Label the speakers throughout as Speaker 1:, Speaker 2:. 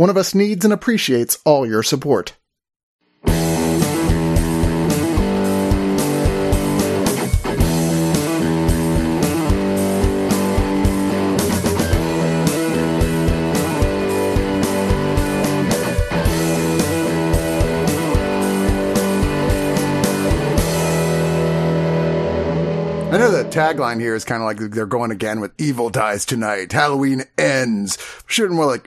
Speaker 1: One of us needs and appreciates all your support. I know the tagline here is kind of like they're going again with evil dies tonight. Halloween ends. Should more like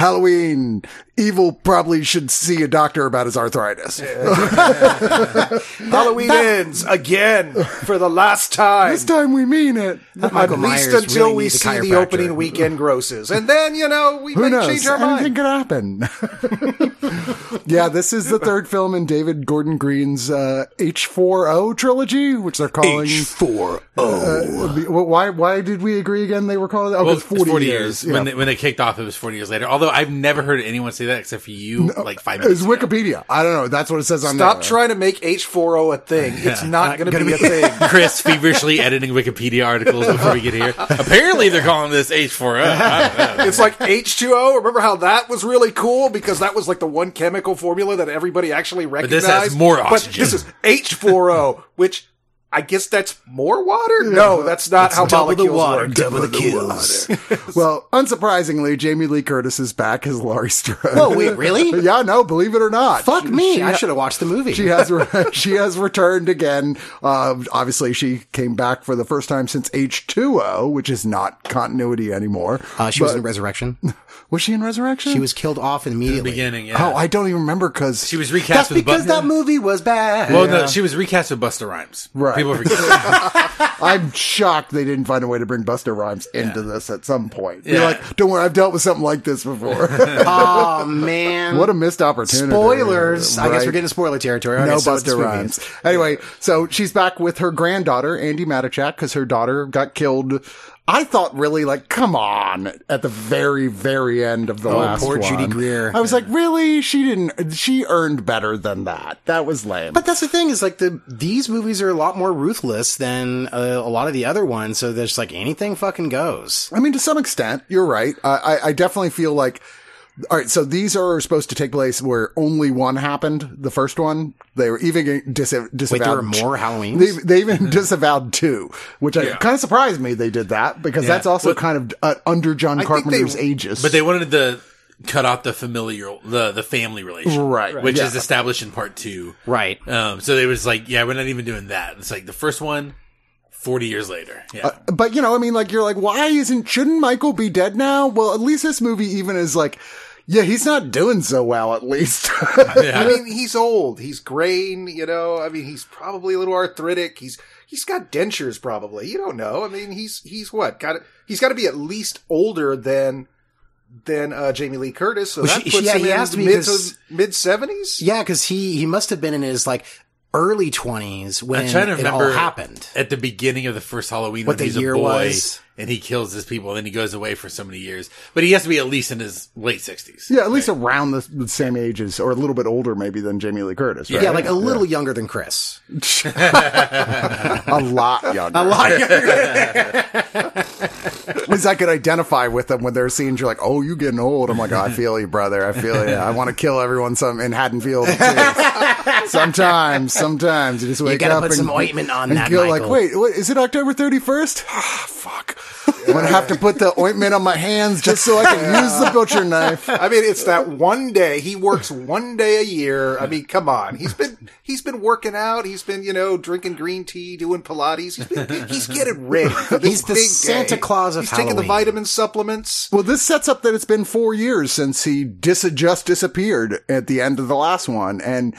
Speaker 1: Halloween. Evil probably should see a doctor about his arthritis.
Speaker 2: Halloween ends again for the last time.
Speaker 1: this time we mean it.
Speaker 2: At
Speaker 3: Michael
Speaker 2: least
Speaker 3: Myers
Speaker 2: until
Speaker 3: really
Speaker 2: we see the opening weekend grosses. And then, you know, we
Speaker 1: Who
Speaker 2: may
Speaker 1: knows?
Speaker 2: change our
Speaker 1: Anything
Speaker 2: mind.
Speaker 1: could happen. yeah, this is the third film in David Gordon Green's uh, H4O trilogy, which they're calling
Speaker 2: H4O.
Speaker 1: Uh, why? Why did we agree again? They were calling it. Oh,
Speaker 4: Well,
Speaker 1: it's
Speaker 4: it's
Speaker 1: 40,
Speaker 4: 40,
Speaker 1: years.
Speaker 4: years.
Speaker 1: yeah.
Speaker 4: When, they, when they kicked off, it was 40 years later. Although I've never heard anyone say that except for you, like five minutes
Speaker 1: It's
Speaker 4: ago.
Speaker 1: Wikipedia. I don't know. That's what it says on
Speaker 2: Stop
Speaker 1: there.
Speaker 2: trying to make H4O a thing. It's not going to be a thing.
Speaker 4: Chris feverishly editing Wikipedia articles before we get here. Apparently, they're calling this H4O. I don't know.
Speaker 2: It's like H2O. Remember how that was really cool because that was like the one chemical formula that everybody actually recognized.
Speaker 4: But this has more
Speaker 2: But
Speaker 4: oxygen.
Speaker 2: this is H4O, which I guess that's more water. No, that's not how
Speaker 3: double the
Speaker 2: molecules
Speaker 3: water,
Speaker 2: work.
Speaker 3: double the kills.
Speaker 1: well, unsurprisingly, Jamie Lee Curtis is back as Laurie Strode.
Speaker 3: Whoa, wait, really?
Speaker 1: yeah, no, believe it or not.
Speaker 3: Fuck
Speaker 1: She-
Speaker 3: me!
Speaker 1: she
Speaker 3: I
Speaker 1: ha-
Speaker 3: should have watched the movie.
Speaker 1: She has re- she has returned again. Uh, obviously, she came back for the first time since H two O, which is not continuity anymore.
Speaker 3: uh, she was in Resurrection.
Speaker 1: Was she in Resurrection?
Speaker 3: She was killed off immediately.
Speaker 4: In the beginning, yeah.
Speaker 1: Oh, I don't even remember because
Speaker 4: she was
Speaker 3: That's
Speaker 4: recast with
Speaker 3: because
Speaker 4: Bu-
Speaker 3: that movie was bad.
Speaker 4: Well, no, she was recast with Busta Rhymes.
Speaker 1: Right.
Speaker 4: People forget.
Speaker 1: I'm shocked they didn't find a way to bring Busta Rhymes into this at some point. You're like, don't worry, I've dealt with something like this before.
Speaker 3: oh man!
Speaker 1: what a missed opportunity.
Speaker 3: spoilers! I guess we're getting spoiler territory. Okay,
Speaker 1: no
Speaker 3: so
Speaker 1: Buster
Speaker 3: this
Speaker 1: Rhymes. Anyway, so she's back with her granddaughter, Andi Matichak, because her daughter got killed. I thought really like, come on, at the very, very end of the last
Speaker 3: Oh, poor
Speaker 1: one.
Speaker 3: Judy Greer.
Speaker 1: I was like, really? She didn't, she earned better than that. That was lame.
Speaker 3: But that's the thing is like the these movies are a lot more ruthless than uh, a lot of the other ones. So there's like anything fucking goes.
Speaker 1: I mean, to some extent, you're right. I, I, I definitely feel like, all right, so these are supposed to take place where only one happened. The first one, they were even dis- disavowed.
Speaker 3: Wait, there were more Halloweens.
Speaker 1: They, they even disavowed two, which I,
Speaker 4: Yeah.
Speaker 1: kind of surprised me they did that because
Speaker 4: Yeah.
Speaker 1: that's also
Speaker 4: But-
Speaker 1: kind of uh, under John
Speaker 2: think
Speaker 1: Carpenter's
Speaker 2: they-
Speaker 1: aegis.
Speaker 4: but they wanted to cut off the familial, the the family relation,
Speaker 1: Right.
Speaker 4: Which
Speaker 1: Yeah.
Speaker 4: is established in part two,
Speaker 3: Right.
Speaker 4: Um, so they was like, yeah, we're not even doing that. It's like the first one, 40 years later. Yeah.
Speaker 1: Uh, but you know, I mean, like you're like, why isn't shouldn't Michael be dead now? Well, at least this movie even is like, yeah, he's not doing so well. At least,
Speaker 2: I mean, he's old. He's graying. You know. I mean, he's probably a little arthritic. He's he's got dentures. Probably. You don't know. I mean, he's he's what got it. He's got to be at least older than than uh, Jamie Lee Curtis. So
Speaker 3: Well,
Speaker 2: that
Speaker 3: she-
Speaker 2: puts
Speaker 3: yeah,
Speaker 2: him
Speaker 3: he
Speaker 2: in
Speaker 3: has to be
Speaker 2: mid seventies.
Speaker 3: Yeah, because he he must have been in his like early twenties when
Speaker 4: I'm trying to
Speaker 3: it all happened.
Speaker 4: at the beginning of the first Halloween
Speaker 3: What
Speaker 4: when
Speaker 3: the
Speaker 4: he's
Speaker 3: year
Speaker 4: a boy
Speaker 3: was.
Speaker 4: and he kills his people, and then he goes away for so many years. But he has to be at least in his late 60s.
Speaker 1: yeah, at least around the, the same ages or a little bit older maybe than Jamie Lee Curtis. Right?
Speaker 3: Yeah, like a little younger than Chris.
Speaker 1: a lot younger.
Speaker 3: A lot younger.
Speaker 1: At least I could identify with them when they're scenes. You're like, oh, you getting old. I'm like, oh, I feel you, brother. I feel you. I want to kill everyone some in Haddonfield too. sometimes, sometimes you just wake
Speaker 3: gotta
Speaker 1: up
Speaker 3: put
Speaker 1: and,
Speaker 3: some ointment on
Speaker 1: and
Speaker 3: that,
Speaker 1: Go like, wait, what, is it October 31st? Ah, fuck. I'm gonna have to put the ointment on my hands just so I can use the butcher knife.
Speaker 2: I mean, it's that one day he works one day a year. I mean, come on. He's been he's been working out. He's been you know drinking green tea, doing Pilates. He's been, he's getting ready. For this
Speaker 3: He's the
Speaker 2: big
Speaker 3: Santa
Speaker 2: day.
Speaker 3: Claus of
Speaker 2: He's taking the vitamin supplements.
Speaker 1: Well, this sets up that it's been four years since he dis- just disappeared at the end of the last one. And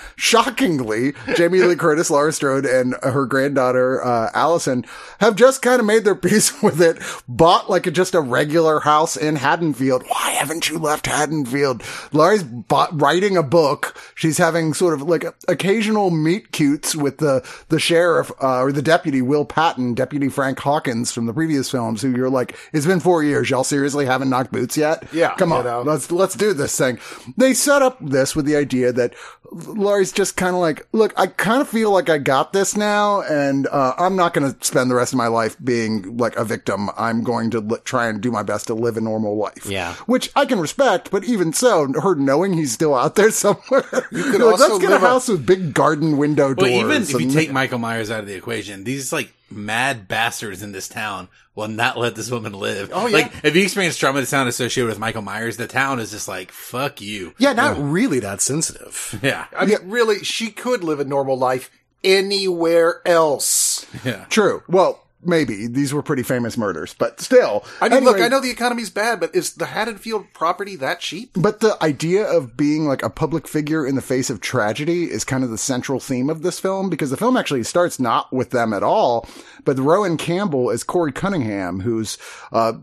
Speaker 1: shockingly, Jamie Lee Curtis, Laura Strode, and her granddaughter, uh, Allison, have just kind of made their peace with it, bought like a, just a regular house in Haddonfield. Why haven't you left Haddonfield? Laura's bought, writing a book. She's having sort of like occasional meet cutes with the, the sheriff, uh, or the deputy, Will Patton, Deputy Frank Hawkins from the previous films, who you're like, it's been four years. Y'all seriously haven't knocked boots yet?
Speaker 2: Yeah,
Speaker 1: Come on.
Speaker 2: know.
Speaker 1: Let's, let's do this thing. They set up this with the idea that Laurie's just kind of like, look, I kind of feel like I got this now and, uh, I'm not going to spend the rest of my life being like a victim. I'm going to li- try and do my best to live a normal life.
Speaker 3: Yeah.
Speaker 1: Which I can respect, but even so, her knowing he's still out there somewhere. You
Speaker 2: could
Speaker 1: like, let's get a
Speaker 2: live a-
Speaker 1: house with big garden window
Speaker 4: Well,
Speaker 1: doors.
Speaker 4: even if you
Speaker 1: and-
Speaker 4: take Michael Myers out of the equation, these like mad bastards in this town will not let this woman live.
Speaker 2: Oh, yeah.
Speaker 4: Like if you experience trauma that sound associated with Michael Myers, the town is just like fuck you.
Speaker 3: Yeah, not really that sensitive.
Speaker 4: Yeah.
Speaker 2: I mean, really, she could live a normal life anywhere else.
Speaker 4: Yeah.
Speaker 1: True. Well, maybe these were pretty famous murders, but still.
Speaker 2: I mean, look, I know the economy's bad, but is the Haddonfield property that cheap?
Speaker 1: But the idea of being like a public figure in the face of tragedy is kind of the central theme of this film because the film actually starts not with them at all, but Rohan Campbell is Corey Cunningham, who's, uh,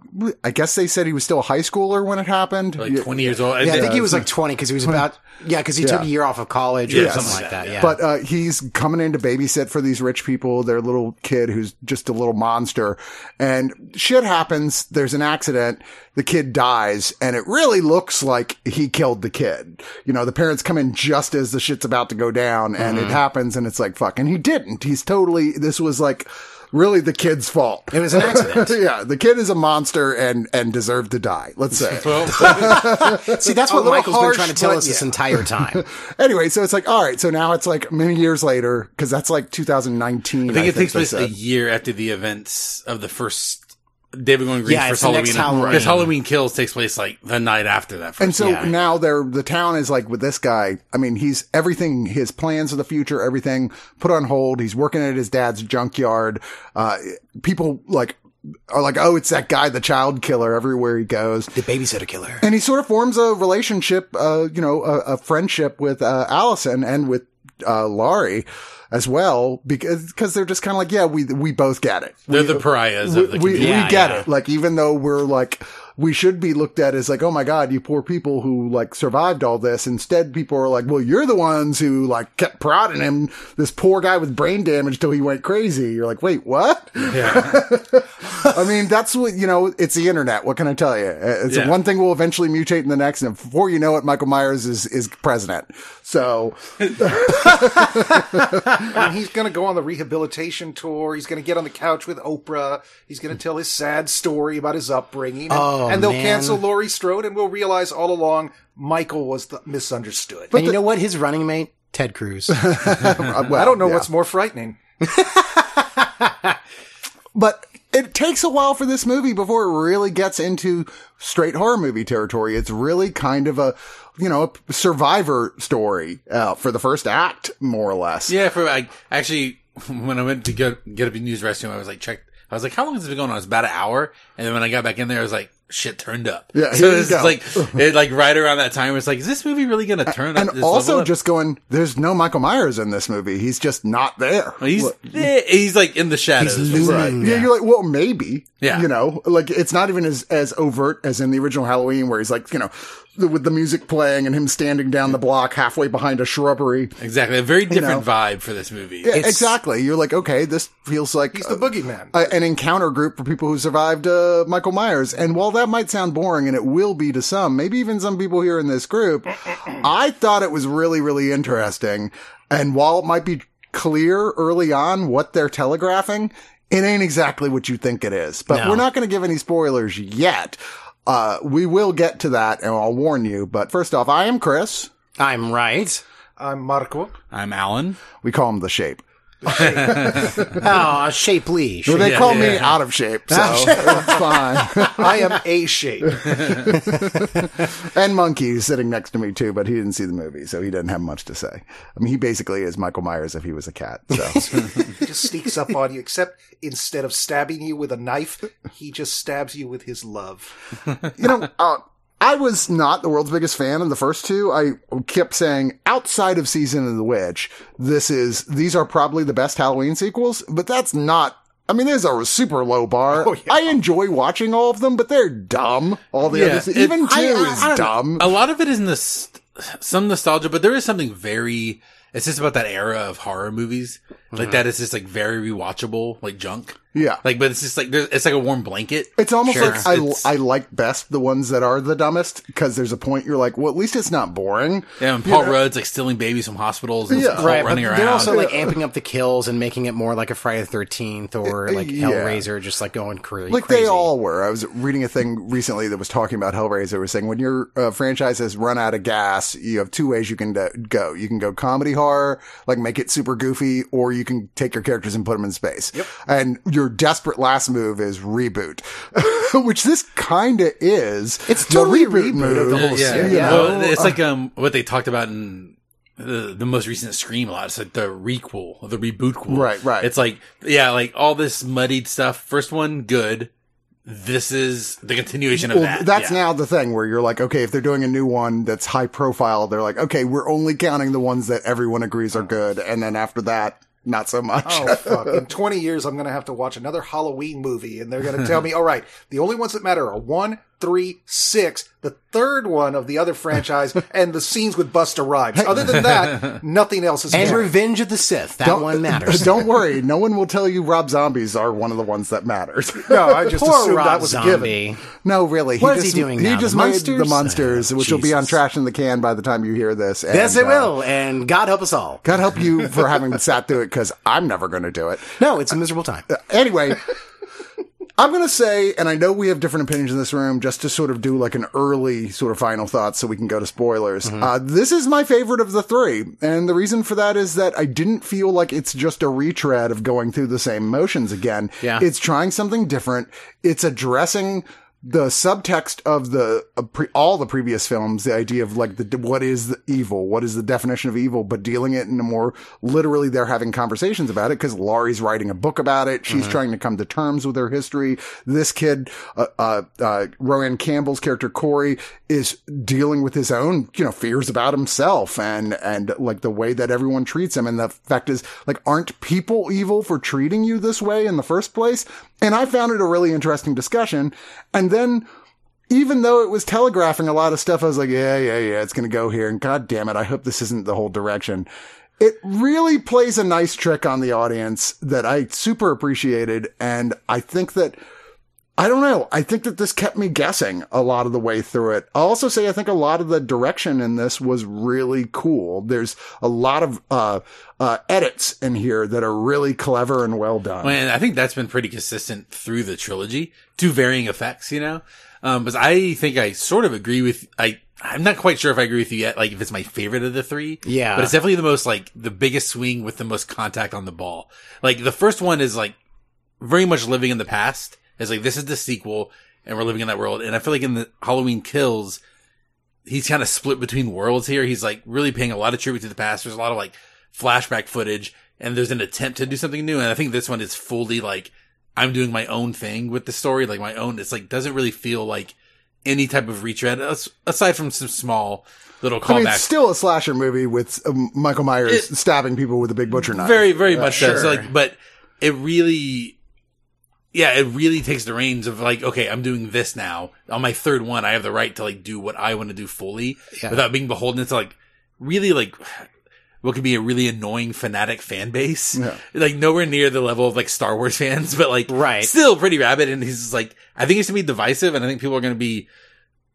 Speaker 1: I guess they said he was still a high schooler when it happened.
Speaker 4: Like twenty years old.
Speaker 3: Yeah, I think he was like 20 because he was about, yeah, because he took a year off of college or
Speaker 4: Yeah,
Speaker 3: something
Speaker 4: something
Speaker 3: like
Speaker 4: like
Speaker 3: that. Yeah.
Speaker 1: But uh, he's coming in to babysit for these rich people, their little kid who's just a little monster. And shit happens. There's an accident. The kid dies, and it really looks like he killed the kid. You know, the parents come in just as the shit's about to go down, and it mm-hmm. happens, and it's like, fuck. And he didn't. He's totally, this was like, really the kid's fault.
Speaker 3: it was an accident.
Speaker 1: yeah, the kid is a monster and and deserved to die. Let's say.
Speaker 3: See, that's what
Speaker 2: little
Speaker 3: Michael's been trying to tell
Speaker 2: but
Speaker 3: us this entire time.
Speaker 1: anyway, so it's like, all right, so now it's like many years later because that's like 2019.
Speaker 4: I think it takes place a year after the events of the first David Gordon Green
Speaker 3: Yeah,
Speaker 4: first
Speaker 3: it's the
Speaker 4: Halloween.
Speaker 3: next Halloween.
Speaker 4: Because Halloween Kills takes place like the night after that. First
Speaker 1: And so
Speaker 3: Yeah.
Speaker 1: now they're, the town is like with this guy. I mean, he's everything, his plans of the future, everything put on hold. He's working at his dad's junkyard. Uh, people like, are like, oh, it's that guy, the child killer everywhere he goes.
Speaker 3: the babysitter killer.
Speaker 1: And he sort of forms a relationship, uh, you know, a, a friendship with, uh, Allison and with, uh, Laurie as well because, because they're just kind of like, yeah, we, we both get it.
Speaker 4: They're the pariahs
Speaker 1: we,
Speaker 4: of the
Speaker 1: we, we
Speaker 3: Yeah,
Speaker 1: get
Speaker 3: yeah.
Speaker 1: it. Like, even though we're like, we should be looked at as like, oh my God, you poor people who like survived all this. Instead, people are like, well, you're the ones who like kept prodding him, this poor guy with brain damage till he went crazy. You're like, wait, what?
Speaker 4: Yeah.
Speaker 1: I mean, that's what, you know, it's the internet. What can I tell you? It's
Speaker 4: Yeah.
Speaker 1: one thing will eventually mutate in the next. And before you know it, Michael Myers is, is president. So
Speaker 2: I mean, he's going to go on the rehabilitation tour. He's going to get on the couch with Oprah. He's going to tell his sad story about his upbringing. And,
Speaker 3: oh, Oh,
Speaker 2: and they'll
Speaker 3: man.
Speaker 2: cancel Laurie Strode, and we'll realize all along Michael was the misunderstood.
Speaker 3: and you know what? His running mate, Ted Cruz.
Speaker 1: well,
Speaker 2: I don't know
Speaker 1: yeah.
Speaker 2: what's more frightening.
Speaker 1: but it takes a while for this movie before it really gets into straight horror movie territory. It's really kind of a, you know, a survivor story uh, for the first act, more or less.
Speaker 4: Yeah, for like actually, when I went to get get up in news restroom, I was like, check. I was like, how long has it been going on? It's about an hour. And then when I got back in there, I was like, shit turned up.
Speaker 1: Yeah,
Speaker 4: so it's like it like right around that time. It's like, is this movie really going to turn up?
Speaker 1: And also
Speaker 4: level up?
Speaker 1: just going, there's no Michael Myers in this movie. He's just not there.
Speaker 4: he's
Speaker 1: Look,
Speaker 4: eh, he's like in the shadows.
Speaker 3: He's
Speaker 1: Right.
Speaker 3: looming.
Speaker 1: Yeah, you're like, well, maybe.
Speaker 4: Yeah.
Speaker 1: You know, like it's not even as, as overt as in the original Halloween where he's like, you know, the, with the music playing and him standing down the block halfway behind a shrubbery.
Speaker 4: Exactly, a very different
Speaker 1: know.
Speaker 4: vibe for this movie.
Speaker 1: Yeah, exactly. You're like, okay, this feels like
Speaker 2: He's the boogeyman.
Speaker 1: a- an encounter group for people who survived uh, Michael Myers. And while that might sound boring, and it will be to some, maybe even some people here in this group, I thought it was really, really interesting. And while it might be clear early on what they're telegraphing, it ain't exactly what you think it is. But
Speaker 3: No.
Speaker 1: we're not going to give any spoilers yet. Uh, we will get to that, and I'll warn you. But first off, I am Chris.
Speaker 3: I'm right.
Speaker 2: I'm Marco.
Speaker 4: I'm Alan.
Speaker 1: We call him the Shape.
Speaker 3: Oh, shapely.
Speaker 1: Well, they
Speaker 4: Yeah,
Speaker 1: call
Speaker 4: yeah,
Speaker 1: me
Speaker 4: yeah.
Speaker 1: out of shape, so it's fine.
Speaker 2: I am a shape.
Speaker 1: and Monkey is sitting next to me too, but he didn't see the movie, so he didn't have much to say. I mean, he basically is Michael Myers if he was a cat. So
Speaker 2: He just sneaks up on you, except instead of stabbing you with a knife, he just stabs you with his love.
Speaker 1: you know, uh, I was not the world's biggest fan of the first two. I kept saying outside of Season of the Witch, this is these are probably the best Halloween sequels, but that's not. I mean, there's a super low bar.
Speaker 2: Oh, yeah.
Speaker 1: I enjoy watching all of them, but they're dumb. All the
Speaker 4: Yeah,
Speaker 1: others,
Speaker 4: it-
Speaker 1: even two
Speaker 3: I- I-
Speaker 1: is
Speaker 3: I
Speaker 1: dumb.
Speaker 4: a lot of it is nos- some nostalgia, but there is something very. It's just about that era of horror movies, like mm-hmm. that is just like very rewatchable, like junk.
Speaker 1: Yeah.
Speaker 4: Like, but it's just like it's like a warm blanket.
Speaker 1: It's almost
Speaker 3: Sure.
Speaker 1: like I,
Speaker 4: It's-
Speaker 1: I like best the ones that are the dumbest because there's a point you're like, well, at least it's not boring.
Speaker 4: Yeah, and Paul Rudd's like stealing babies from hospitals and
Speaker 1: Yeah.
Speaker 4: Colt
Speaker 3: Right, but
Speaker 4: running
Speaker 3: they're
Speaker 4: around.
Speaker 3: also like amping up the kills and making it more like a Friday the Thirteenth or like
Speaker 1: Yeah.
Speaker 3: Hellraiser, just like going crazy.
Speaker 1: Like they all were. I was reading a thing recently that was talking about Hellraiser. It was saying when your uh, franchise has run out of gas, you have two ways you can do- go. You can go comedy horror, like make it super goofy, or you can take your characters and put them in space. Yep. And your desperate last move is reboot, which this kind of is.
Speaker 3: It's
Speaker 1: The
Speaker 3: totally a reboot of the whole
Speaker 4: yeah,
Speaker 3: series.
Speaker 1: Yeah.
Speaker 4: Well, it's like um what they talked about in the the most recent Scream a lot. It's like the requel, the reboot.
Speaker 1: Right, right.
Speaker 4: It's like yeah, like all this muddied stuff. First one good. This is the continuation of
Speaker 1: Well,
Speaker 4: that.
Speaker 1: that's
Speaker 4: yeah.
Speaker 1: now the thing where you're like, okay, if they're doing a new one that's high profile, they're like, okay, we're only counting the ones that everyone agrees are good. And then after that, not so much.
Speaker 2: Oh fuck! In twenty years, I'm gonna have to watch another Halloween movie, and they're gonna tell me, all right, the only ones that matter are one, three, six, the third one of the other franchise, and the scenes with Busta Rhymes. Other than that, nothing else is
Speaker 3: And
Speaker 2: important.
Speaker 3: Revenge of the Sith. That one matters.
Speaker 1: Don't worry. No one will tell you Rob Zombies are one of the ones that matters.
Speaker 2: No, I just
Speaker 3: Poor
Speaker 2: assumed
Speaker 3: Rob
Speaker 2: that was a given.
Speaker 1: No, really.
Speaker 3: What is
Speaker 1: just,
Speaker 3: he doing
Speaker 1: He
Speaker 3: now?
Speaker 1: just
Speaker 3: The
Speaker 1: made
Speaker 3: Munsters?
Speaker 1: the Monsters, which will be on Trash in the Can by the time you hear this. And,
Speaker 3: Yes, it
Speaker 1: uh,
Speaker 3: will. And God help us all.
Speaker 1: God help you for having sat through it because I'm never going to do it.
Speaker 3: No, it's a miserable time.
Speaker 1: Anyway, I'm going to say, and I know we have different opinions in this room, just to sort of do like an early sort of final thoughts so we can go to spoilers.
Speaker 3: Mm-hmm.
Speaker 1: Uh, this is my favorite of the three. And the reason for that is that I didn't feel like it's just a retread of going through the same motions again.
Speaker 3: Yeah.
Speaker 1: It's trying something different. It's addressing the subtext of the uh, pre- all the previous films, the idea of like the what is the evil, what is the definition of evil, but dealing it in a more literally. They're having conversations about it because Laurie's writing a book about it. She's trying to come to terms with her history. This kid, uh, uh, uh, Rohan Campbell's character Corey, is dealing with his own, you know, fears about himself and and like the way that everyone treats him. And the fact is, like, aren't people evil for treating you this way in the first place? And I found it a really interesting discussion. And then, even though it was telegraphing a lot of stuff, I was like, yeah, yeah, yeah, it's going to go here. And God damn it, I hope this isn't the whole direction. It really plays a nice trick on the audience that I super appreciated. And I think that, I don't know. I think that this kept me guessing a lot of the way through it. I'll also say I think a lot of the direction in this was really cool. There's a lot of, uh, uh, edits in here that are really clever and well done.
Speaker 4: Well, and I think that's been pretty consistent through the trilogy to varying effects, you know? Um, but I think I sort of agree with, I, I'm not quite sure if I agree with you yet, like if it's my favorite of the three.
Speaker 3: Yeah.
Speaker 4: But it's definitely the most, like, the biggest swing with the most contact on the ball. Like, the first one is, like, very much living in the past. It's like, this is the sequel, and we're living in that world. And I feel like in the Halloween Kills, he's kind of split between worlds here. He's, like, really paying a lot of tribute to the past. There's a lot of, like, flashback footage, and there's an attempt to do something new. And I think this one is fully, like, I'm doing my own thing with the story, like my own. It's like doesn't really feel like any type of retread aside from some small little
Speaker 1: I mean, it's still a slasher movie with um, Michael Myers
Speaker 4: It-
Speaker 1: stabbing people with a big butcher knife.
Speaker 4: very, very much so. So like, but it really, yeah, it really takes the reins of like, okay, I'm doing this now. On my third one, I have the right to like do what I want to do fully
Speaker 3: Yeah.
Speaker 4: without being beholden to like really like what could be a really annoying fanatic fan base.
Speaker 1: Yeah.
Speaker 4: Like nowhere near the level of like Star Wars fans, but like
Speaker 3: Right.
Speaker 4: still pretty rabid. And he's just like, I think it's gonna be divisive and I think people are gonna be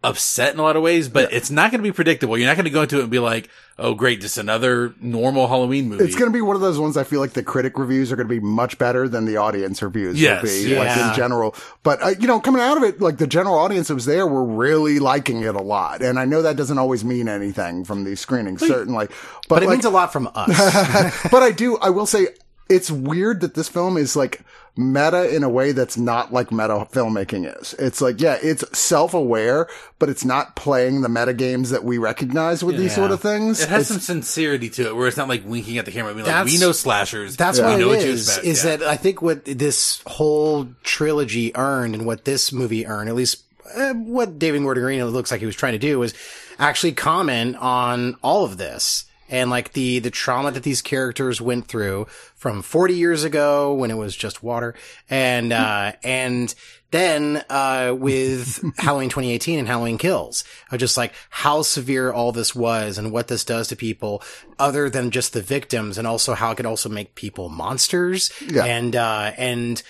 Speaker 4: upset in a lot of ways, but it's not gonna be predictable. You're not gonna go into it and be like, oh great, just another normal Halloween movie.
Speaker 1: It's going to be one of those ones I feel like the critic reviews are going to be much better than the audience reviews
Speaker 4: Yes,
Speaker 1: would be, like in general. But, uh, you know, coming out of it, like the general audience that was there were really liking it a lot. And I know that doesn't always mean anything from these screenings, certainly. But,
Speaker 3: But it
Speaker 1: like,
Speaker 3: means a lot from us.
Speaker 1: but I do, I will say, it's weird that this film is like meta in a way that's not like meta filmmaking is. It's like, yeah, it's self-aware, but it's not playing the meta games that we recognize with these sort of things.
Speaker 4: It has
Speaker 1: It's-
Speaker 4: some sincerity to it, where it's not like winking at the camera, being like, "We know slashers.
Speaker 3: That's
Speaker 4: we
Speaker 3: what
Speaker 4: know
Speaker 3: it
Speaker 4: what
Speaker 3: is.
Speaker 4: expect."
Speaker 3: Is
Speaker 4: Yeah.
Speaker 3: that I think what this whole trilogy earned and what this movie earned, at least uh, what David Gordon Green looks like he was trying to do, was actually comment on all of this and like the the trauma that these characters went through from 40 years ago when it was just water and uh and then uh with Halloween 2018 and Halloween Kills of just like how severe all this was and what this does to people other than just the victims and also how it could also make people monsters
Speaker 1: Yeah.
Speaker 3: and uh and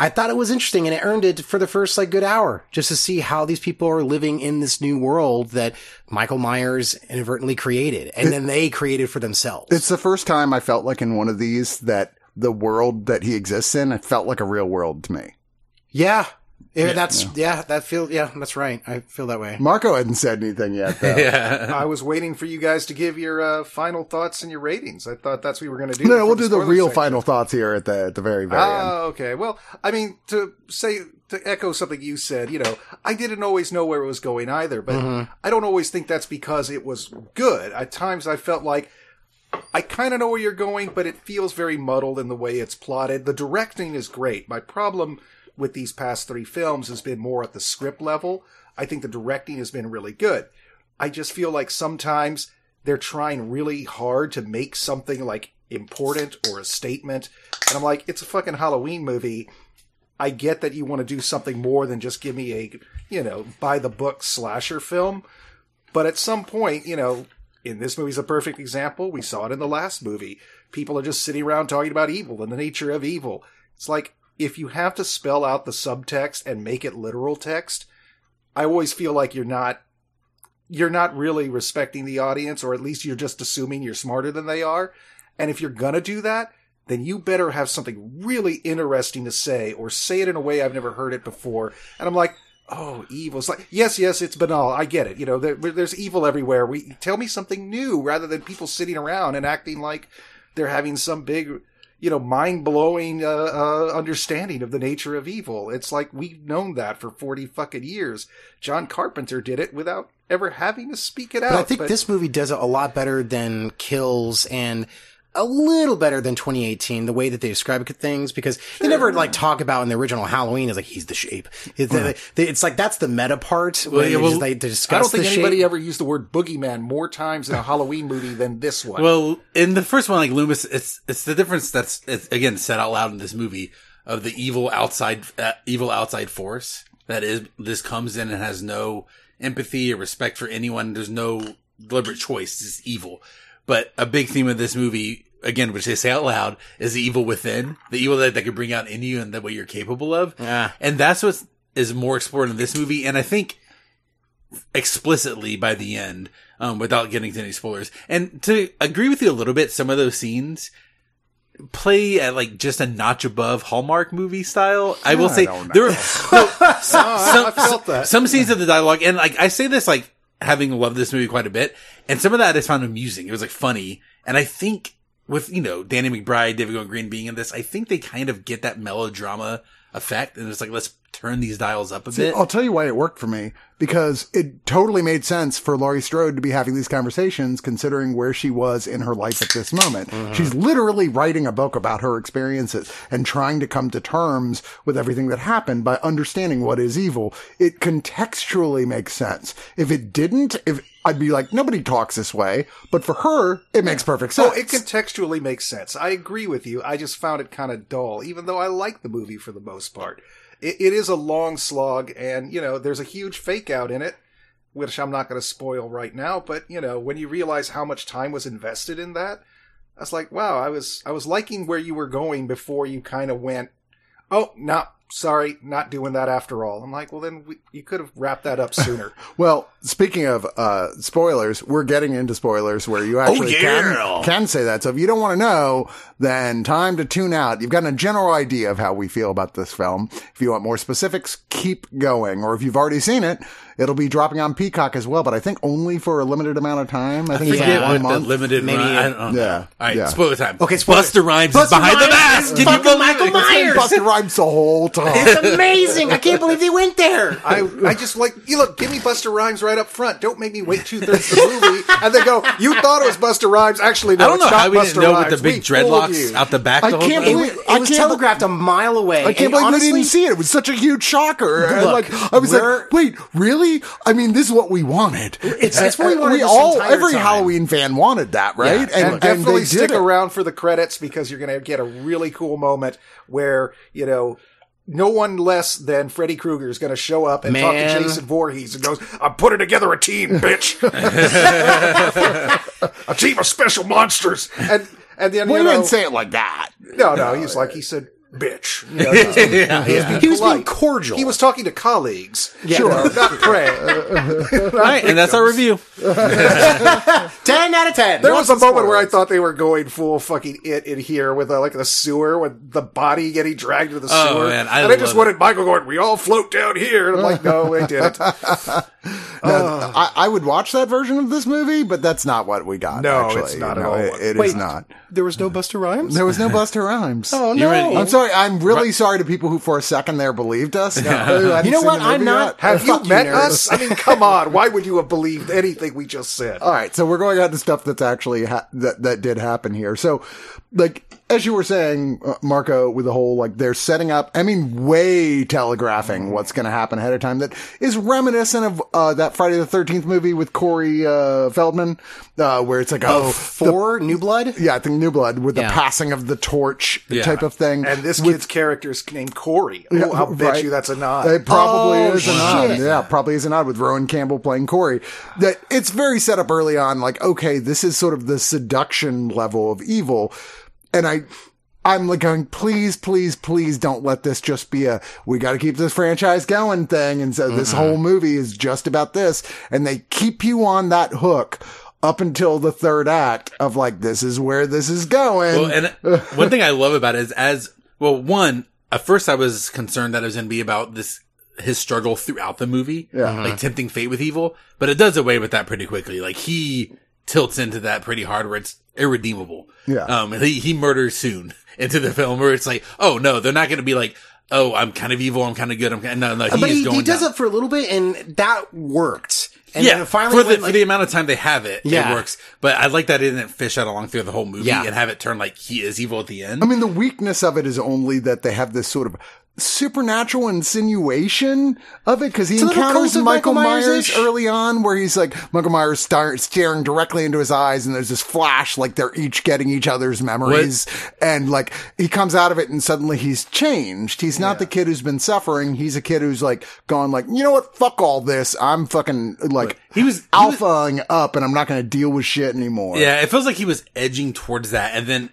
Speaker 3: I thought it was interesting and it earned it for the first like good hour just to see how these people are living in this new world that Michael Myers inadvertently created and then they created for themselves.
Speaker 1: It's the first time I felt like in one of these that the world that he exists in, it felt like a real world to me.
Speaker 3: yeah. Yeah, that's yeah. that feel yeah, that's right. I feel that way.
Speaker 1: Marco hadn't said anything yet, though.
Speaker 4: yeah.
Speaker 2: I was waiting for you guys to give your uh, final thoughts and your ratings. I thought that's what we were going to do.
Speaker 1: No, no, we'll do the real
Speaker 2: section.
Speaker 1: final thoughts here at the at the very very end.
Speaker 2: Ah, okay. Well, I mean, to say to echo something you said, you know, I didn't always know where it was going either, but
Speaker 1: Mm-hmm.
Speaker 2: I don't always think that's because it was good. At times, I felt like I kind of know where you're going, but it feels very muddled in the way it's plotted. The directing is great. My problem with these past three films has been more at the script level. I think the directing has been really good. I just feel like sometimes they're trying really hard to make something like important or a statement. And I'm like, it's a fucking Halloween movie. I get that you want to do something more than just give me a, you know, by the book slasher film. But at some point, you know, in this movie's a perfect example. We saw it in the last movie. People are just sitting around talking about evil and the nature of evil. It's like, if you have to spell out the subtext and make it literal text, I always feel like you're not you're not really respecting the audience or at least you're just assuming you're smarter than they are. And if you're going to do that, then you better have something really interesting to say or say it in a way I've never heard it before. And I'm like, oh, evil. It's like, yes, yes, it's banal. I get it. You know, there, there's evil everywhere. We tell me something new rather than people sitting around and acting like they're having some big, you know, mind blowing uh, uh, understanding of the nature of evil. It's like we've known that for 40 fucking years. John Carpenter did it without ever having to speak it out.
Speaker 3: But I think this movie does it a lot better than Kills and a little better than 2018, the way that they describe things, because they never like talk about in the original Halloween is like, he's the shape. It's, it's like, that's the meta part.
Speaker 4: Well, yeah, well,
Speaker 3: just- they, they discuss
Speaker 2: I don't think
Speaker 3: the
Speaker 2: anybody
Speaker 3: shape.
Speaker 2: ever used the word boogeyman more times in a Halloween movie than this one.
Speaker 4: Well, in the first one, like Loomis, it's it's the difference that's it's, again said out loud in this movie of the evil outside uh, evil outside force that is this comes in and has no empathy or respect for anyone. There's no deliberate choice. It's evil. But a big theme of this movie, again, which they say out loud, is the evil within, the evil that, that could bring out in you and that what you're capable of.
Speaker 3: Yeah.
Speaker 4: And that's what is more explored in this movie. And I think explicitly by the end, um, without getting to any spoilers. And to agree with you a little bit, some of those scenes play at like just a notch above Hallmark movie style. I will
Speaker 1: I
Speaker 4: say there were no, some,
Speaker 2: I felt
Speaker 4: some scenes of the dialogue, and like I say this like having loved this movie quite a bit, and some of that I found amusing. It was like funny, and I think with you know Danny McBride, David Green being in this, I think they kind of get that melodrama effect, and it's like let's turn these dials up a bit.
Speaker 1: I'll tell you why it worked for me because it totally made sense for Laurie Strode to be having these conversations considering where she was in her life at this moment. Mm-hmm. She's literally writing a book about her experiences and trying to come to terms with everything that happened by understanding what is evil. It contextually makes sense. If it didn't, if I'd be like, nobody talks this way, but for her, it makes perfect sense.
Speaker 2: Oh, it contextually makes sense. I agree with you. I just found it kind of dull, even though I like the movie for the most part. It, it is a long slog, and you know, there's a huge fake out in it, which I'm not going to spoil right now. But you know, when you realize how much time was invested in that, I was like, wow, I was I was liking where you were going before you kind of went, oh, no, sorry, not doing that after all. I'm like, well, then we, you could have wrapped that up sooner.
Speaker 1: Well, speaking of uh, spoilers, we're getting into spoilers where you actually
Speaker 4: yeah.
Speaker 1: can, can say that. So if you don't want to know, then time to tune out. You've gotten a general idea of how we feel about this film. If you want more specifics, keep going. Or if you've already seen it, It'll be dropping on Peacock as well, but I think only for a limited amount of time. I think it's
Speaker 4: Forget
Speaker 1: like
Speaker 4: what
Speaker 1: one
Speaker 4: the
Speaker 1: month.
Speaker 4: limited
Speaker 3: Maybe
Speaker 4: run.
Speaker 3: a-
Speaker 4: I don't know.
Speaker 1: Yeah,
Speaker 4: All right,
Speaker 1: yeah.
Speaker 4: spoiler time.
Speaker 3: Okay, spoiler.
Speaker 4: Busta Rhymes
Speaker 3: Buster
Speaker 4: is behind the mask.
Speaker 3: is
Speaker 4: Can you
Speaker 3: fucking Michael
Speaker 4: it?
Speaker 3: Myers.
Speaker 1: Busta Rhymes the whole time.
Speaker 3: It's amazing. I can't believe they went there.
Speaker 2: I, I just like you look. Give me Busta Rhymes right up front. Don't make me wait two thirds of the movie and then go. You thought it was Busta Rhymes. Actually, no.
Speaker 4: I don't know
Speaker 2: not
Speaker 4: how we
Speaker 2: Buster
Speaker 4: didn't know
Speaker 2: Rhymes.
Speaker 4: with the big
Speaker 2: We
Speaker 4: dreadlocks out the back.
Speaker 1: I
Speaker 4: the whole
Speaker 1: can't
Speaker 4: time.
Speaker 3: It,
Speaker 1: believe-
Speaker 3: was-
Speaker 1: I
Speaker 3: it was
Speaker 1: can't-
Speaker 3: telegraphed a mile away.
Speaker 1: I can't believe
Speaker 3: honestly,
Speaker 1: we didn't see it. It was such a huge shocker. And,
Speaker 3: Look,
Speaker 1: like I was like, wait, really? I mean, this is what we wanted.
Speaker 3: It's- it's what we wanted
Speaker 1: We
Speaker 3: this
Speaker 1: all, every
Speaker 3: time.
Speaker 1: Halloween fan wanted that, right?
Speaker 3: Yeah.
Speaker 2: and, definitely
Speaker 1: they
Speaker 2: stick
Speaker 1: it.
Speaker 2: around for the credits because you're going to get a really cool moment where you know no one less than Freddy Krueger is going to show up and talk to Jason Voorhees and goes, "I'm putting together a team, bitch, a team of special monsters." And and then
Speaker 1: Well,
Speaker 2: you
Speaker 1: he didn't say it like that.
Speaker 2: no, no, he's like he said. Bitch, you know, he was being-
Speaker 4: Yeah,
Speaker 2: he was
Speaker 4: yeah.
Speaker 2: being
Speaker 3: He was being cordial.
Speaker 2: He was talking to colleagues,
Speaker 3: Yeah.
Speaker 2: sure, not prey.
Speaker 4: All right, and that's our review.
Speaker 3: ten out of ten.
Speaker 2: There was a
Speaker 3: Lots of
Speaker 2: moment where I thought they were going full fucking it in here with uh, like the sewer with the body getting dragged to the
Speaker 4: Oh,
Speaker 2: sewer.
Speaker 4: man, I
Speaker 2: and I just
Speaker 4: love
Speaker 2: wanted Michael going, "We all float down here," and I'm like, "No, they didn't."
Speaker 1: Now, uh. I, I would watch that version of this movie, but that's not what we got.
Speaker 2: No,
Speaker 1: actually.
Speaker 2: it's not at
Speaker 1: No,
Speaker 2: all
Speaker 1: it-
Speaker 2: what-
Speaker 1: it is
Speaker 3: Wait.
Speaker 1: not.
Speaker 3: there was no Busta Rhymes.
Speaker 1: There was no Busta Rhymes.
Speaker 3: Oh
Speaker 4: You ready?
Speaker 3: no!
Speaker 1: I'm sorry. I'm really sorry to people who, for a second there, believed us. who hadn't
Speaker 3: You know what? I'm not-
Speaker 1: yet.
Speaker 2: Have you
Speaker 3: Fuck you,
Speaker 2: met us? I mean, come on. Why would you have believed anything we just said?
Speaker 1: All right, so we're going on to stuff that's actually ha- that that did happen here. So, like as you were saying, uh, Marco, with the whole like they're setting up. I mean, way telegraphing what's going to happen ahead of time. That is reminiscent of uh, that Friday the Thirteenth movie with Corey uh, Feldman, uh, where it's like oh,
Speaker 3: Four New Blood.
Speaker 1: yeah, I think New Blood with
Speaker 3: Yeah.
Speaker 1: the passing of the torch
Speaker 4: Yeah.
Speaker 1: type of thing.
Speaker 2: and this
Speaker 1: with,
Speaker 2: kid's character's named Corey. Oh, I'll bet
Speaker 1: right.
Speaker 2: you that's a nod.
Speaker 1: It probably
Speaker 3: Oh,
Speaker 1: is a nod. Yeah, probably is a nod with Rohan Campbell playing Corey. That it's very set up early on, like, okay, this is sort of the seduction level of evil. And I, I'm like going, please, please, please don't let this just be a, we got to keep this franchise going thing. And so this whole movie is just about this. And they keep you on that hook up until the third act of like, this is where this is going.
Speaker 4: Well, and one thing I love about it is as well. One, at first I was concerned that it was going to be about this his struggle throughout the movie,
Speaker 1: Yeah.
Speaker 4: like tempting fate with evil. But it does away with that pretty quickly. Like he tilts into that pretty hard, where it's irredeemable.
Speaker 1: Yeah.
Speaker 4: Um, and he he murders soon into the film, where it's like, oh no, they're not going to be like, oh, I'm kind of evil, I'm kind of good, I'm kind of, no, no. He
Speaker 3: but
Speaker 4: is
Speaker 3: he,
Speaker 4: going
Speaker 3: he does
Speaker 4: down.
Speaker 3: it for a little bit, and that worked. And
Speaker 4: yeah,
Speaker 3: finally,
Speaker 4: for the,
Speaker 3: when,
Speaker 4: for the amount of time they have it,
Speaker 3: Yeah.
Speaker 4: it works. But I like that it didn't fish out along through the whole movie
Speaker 3: Yeah.
Speaker 4: and have it turn like he is evil at the end.
Speaker 1: I mean, the weakness of it is only that they have this sort of supernatural insinuation of it because he encounters Michael,
Speaker 3: Michael
Speaker 1: Myers early on where he's like, Michael Myers star- staring directly into his eyes and there's this flash like they're each getting each other's memories. And like he comes out of it and suddenly he's changed. He's not the kid who's been suffering. He's a kid who's like gone like, you know what? Fuck all this. I'm fucking like
Speaker 4: he was- he was-
Speaker 1: alphaing up and I'm not going to deal with shit anymore.
Speaker 4: Yeah, it feels like he was edging towards that, and then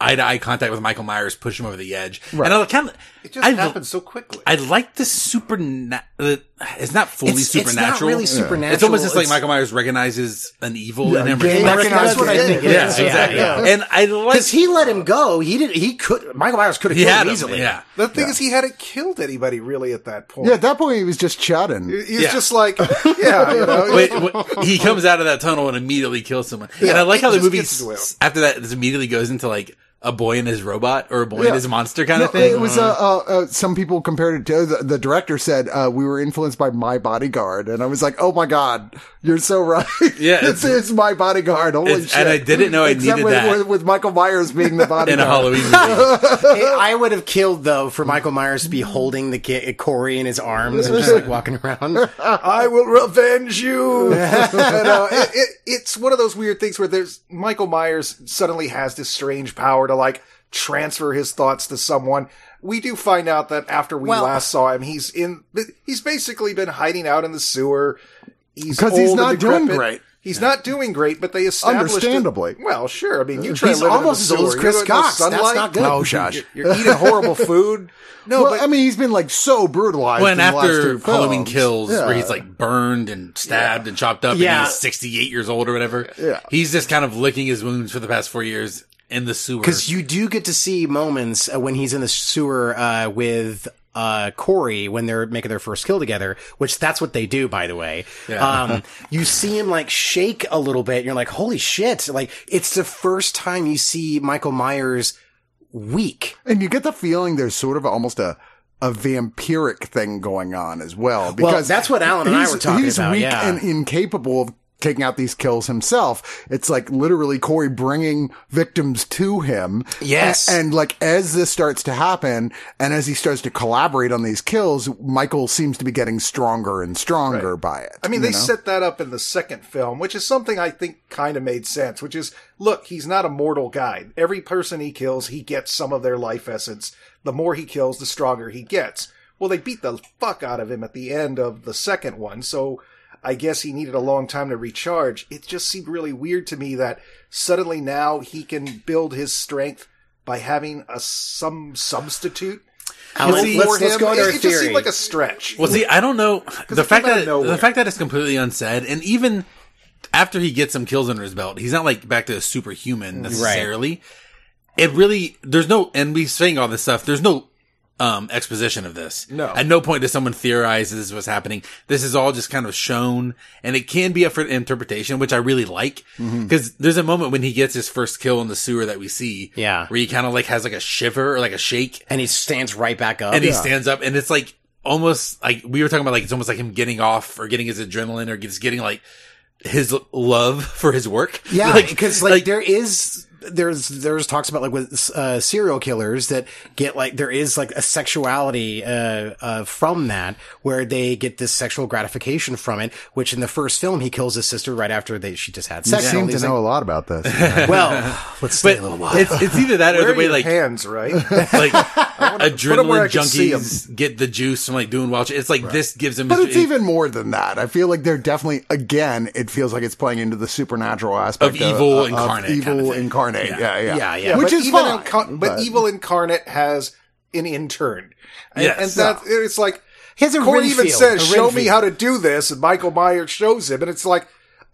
Speaker 4: eye to eye contact with Michael Myers push him over the edge. And I kind of,
Speaker 2: it just
Speaker 4: I,
Speaker 2: happened so quickly.
Speaker 4: I like the supernatural. It's not fully
Speaker 3: It's- it's not
Speaker 4: supernatural.
Speaker 3: really supernatural.
Speaker 4: It's almost just like Michael Myers recognizes an evil in him.
Speaker 1: yeah,
Speaker 4: Like,
Speaker 1: recognize
Speaker 3: that's what I think. It
Speaker 4: yeah,
Speaker 3: is.
Speaker 4: exactly.
Speaker 3: yeah.
Speaker 4: And I like
Speaker 3: Because he let him go. He did. He could. Michael Myers could have killed him
Speaker 4: him.
Speaker 3: easily.
Speaker 4: Yeah.
Speaker 2: the thing is, he hadn't killed anybody really at that point.
Speaker 1: Yeah, at that point he was just chatting.
Speaker 2: He was
Speaker 4: Yeah.
Speaker 2: just like, yeah, you know.
Speaker 4: Wait, wait, he comes out of that tunnel and immediately kills someone. and I like how the movie
Speaker 2: gets into it.
Speaker 4: s- after that this immediately goes into like a boy and his robot or a boy
Speaker 1: Yeah.
Speaker 4: and his monster kind
Speaker 1: No,
Speaker 4: of thing.
Speaker 1: It was uh, uh, uh, some people compared it to the, the director said uh, we were influenced by My Bodyguard, and I was like, oh my god, you're so right.
Speaker 4: Yeah,
Speaker 1: this
Speaker 4: it's-
Speaker 1: is My Bodyguard. Holy
Speaker 4: It's-
Speaker 1: shit!
Speaker 4: and I didn't know I
Speaker 1: Except
Speaker 4: needed
Speaker 1: with,
Speaker 4: that.
Speaker 1: with, with Michael Myers being the bodyguard
Speaker 4: in a Halloween movie.
Speaker 3: I would have killed though for Michael Myers to be holding the kid, Corey in his arms and just like walking around.
Speaker 2: I will revenge you. and, uh, it, it, it's one of those weird things where there's Michael Myers suddenly has this strange power to like transfer his thoughts to someone. We do find out that after we
Speaker 3: Well-
Speaker 2: last saw him, he's in. He's basically been hiding out in the sewer. He's
Speaker 1: 'Cause he's not
Speaker 2: and
Speaker 1: doing
Speaker 2: decrepit.
Speaker 1: great.
Speaker 2: He's not doing great, but they established it-
Speaker 1: Understandably.
Speaker 2: well, sure. I mean, you try
Speaker 3: He's
Speaker 2: to live
Speaker 3: almost
Speaker 2: in
Speaker 3: as
Speaker 2: the
Speaker 3: old as
Speaker 2: sewer.
Speaker 3: Chris
Speaker 2: you
Speaker 3: Cox.
Speaker 2: know
Speaker 3: That's
Speaker 2: sunlight.
Speaker 3: not good.
Speaker 1: Oh, shush.
Speaker 2: You're, you're eating horrible food. No,
Speaker 1: well,
Speaker 2: but
Speaker 1: I mean, he's been like so brutalized.
Speaker 4: When
Speaker 1: in the last
Speaker 4: after
Speaker 1: two
Speaker 4: Halloween
Speaker 1: films.
Speaker 4: Kills,
Speaker 1: Yeah.
Speaker 4: where he's like burned and stabbed and chopped up,
Speaker 3: Yeah.
Speaker 4: and he's 68 years old or whatever.
Speaker 1: Yeah.
Speaker 4: He's just kind of licking his wounds for the past four years in the sewer.
Speaker 3: Because you do get to see moments uh, when he's in the sewer uh, with uh, Corey when they're making their first kill together, which that's what they do, by the way. Um, you see him like shake a little bit and you're like, holy shit. Like it's the first time you see Michael Myers weak.
Speaker 1: And you get the feeling there's sort of almost a a vampiric thing going on as well. Because
Speaker 3: that's what Alan and I
Speaker 1: he's-
Speaker 3: were talking
Speaker 1: he's
Speaker 3: about,
Speaker 1: weak
Speaker 3: yeah.
Speaker 1: and incapable of taking out these kills himself. It's like literally Corey bringing victims to him.
Speaker 3: Yes.
Speaker 1: A- And, like as this starts to happen and as he starts to collaborate on these kills, Michael seems to be getting stronger and stronger by it.
Speaker 2: I mean, they
Speaker 1: know?
Speaker 2: set that up in the second film, which is something I think kind of made sense, which is, look, he's not a mortal guy. Every person he kills, he gets some of their life essence. The more he kills, the stronger he gets. Well, they beat the fuck out of him at the end of the second one, so I guess he needed a long time to recharge. It just seemed really weird to me that suddenly now he can build his strength by having a some substitute.
Speaker 3: Alan,
Speaker 2: kill
Speaker 3: let's-
Speaker 2: for
Speaker 3: let's
Speaker 2: him.
Speaker 3: go into
Speaker 2: it,
Speaker 3: our
Speaker 2: it just seemed like a stretch.
Speaker 4: Well, see, I don't know the fact that the fact that it's completely unsaid, and even after he gets some kills under his belt, he's not like back to a superhuman necessarily. It really there's no, and we saying all this stuff. There's no um exposition of this.
Speaker 2: No.
Speaker 4: at no point does someone theorize this is what's happening. This is all just kind of shown, and it can be up for interpretation, which I really like
Speaker 2: Mm-hmm.
Speaker 4: because there's a moment when he gets his first kill in the sewer that we see,
Speaker 3: Yeah.
Speaker 4: where he kind of like has like a shiver or like a shake,
Speaker 3: And he stands right back up.
Speaker 4: and he stands up and it's like almost like we were talking about like it's almost like him getting off or getting his adrenaline or just getting like his love for his work
Speaker 3: Yeah,
Speaker 4: like
Speaker 3: because like, there is there's there's talks about like with uh, serial killers that get like there is like a sexuality uh, uh, from that where they get this sexual gratification from it. Which in the first film he kills his sister right after they she just had
Speaker 1: you
Speaker 3: sex. and all
Speaker 1: seem to
Speaker 3: these
Speaker 1: know a lot about this.
Speaker 3: things. Well, let's stay
Speaker 4: but
Speaker 3: a little while.
Speaker 4: it's, it's either that or the way like
Speaker 2: hands, right?
Speaker 4: like
Speaker 2: where I
Speaker 4: adrenaline
Speaker 2: can see 'em.
Speaker 4: junkies get the juice from like doing wild shit. It's like this gives him
Speaker 1: But
Speaker 4: his-
Speaker 1: it's even more than that. I feel like they're definitely, again, it feels like it's playing into the supernatural aspect
Speaker 4: Of evil
Speaker 1: of
Speaker 4: incarnate kind
Speaker 1: evil
Speaker 4: of
Speaker 1: incarnate. Yeah, yeah,
Speaker 3: Yeah, yeah.
Speaker 1: Which
Speaker 2: but
Speaker 1: is
Speaker 2: even
Speaker 1: fine.
Speaker 2: incar- but, evil incarnate has an intern, and,
Speaker 4: Yes.
Speaker 2: and that it's like
Speaker 3: He has a
Speaker 2: Corey even
Speaker 3: Renfield,
Speaker 2: says,
Speaker 3: a
Speaker 2: "Show me how to do this," and Michael Myers shows him, and it's like.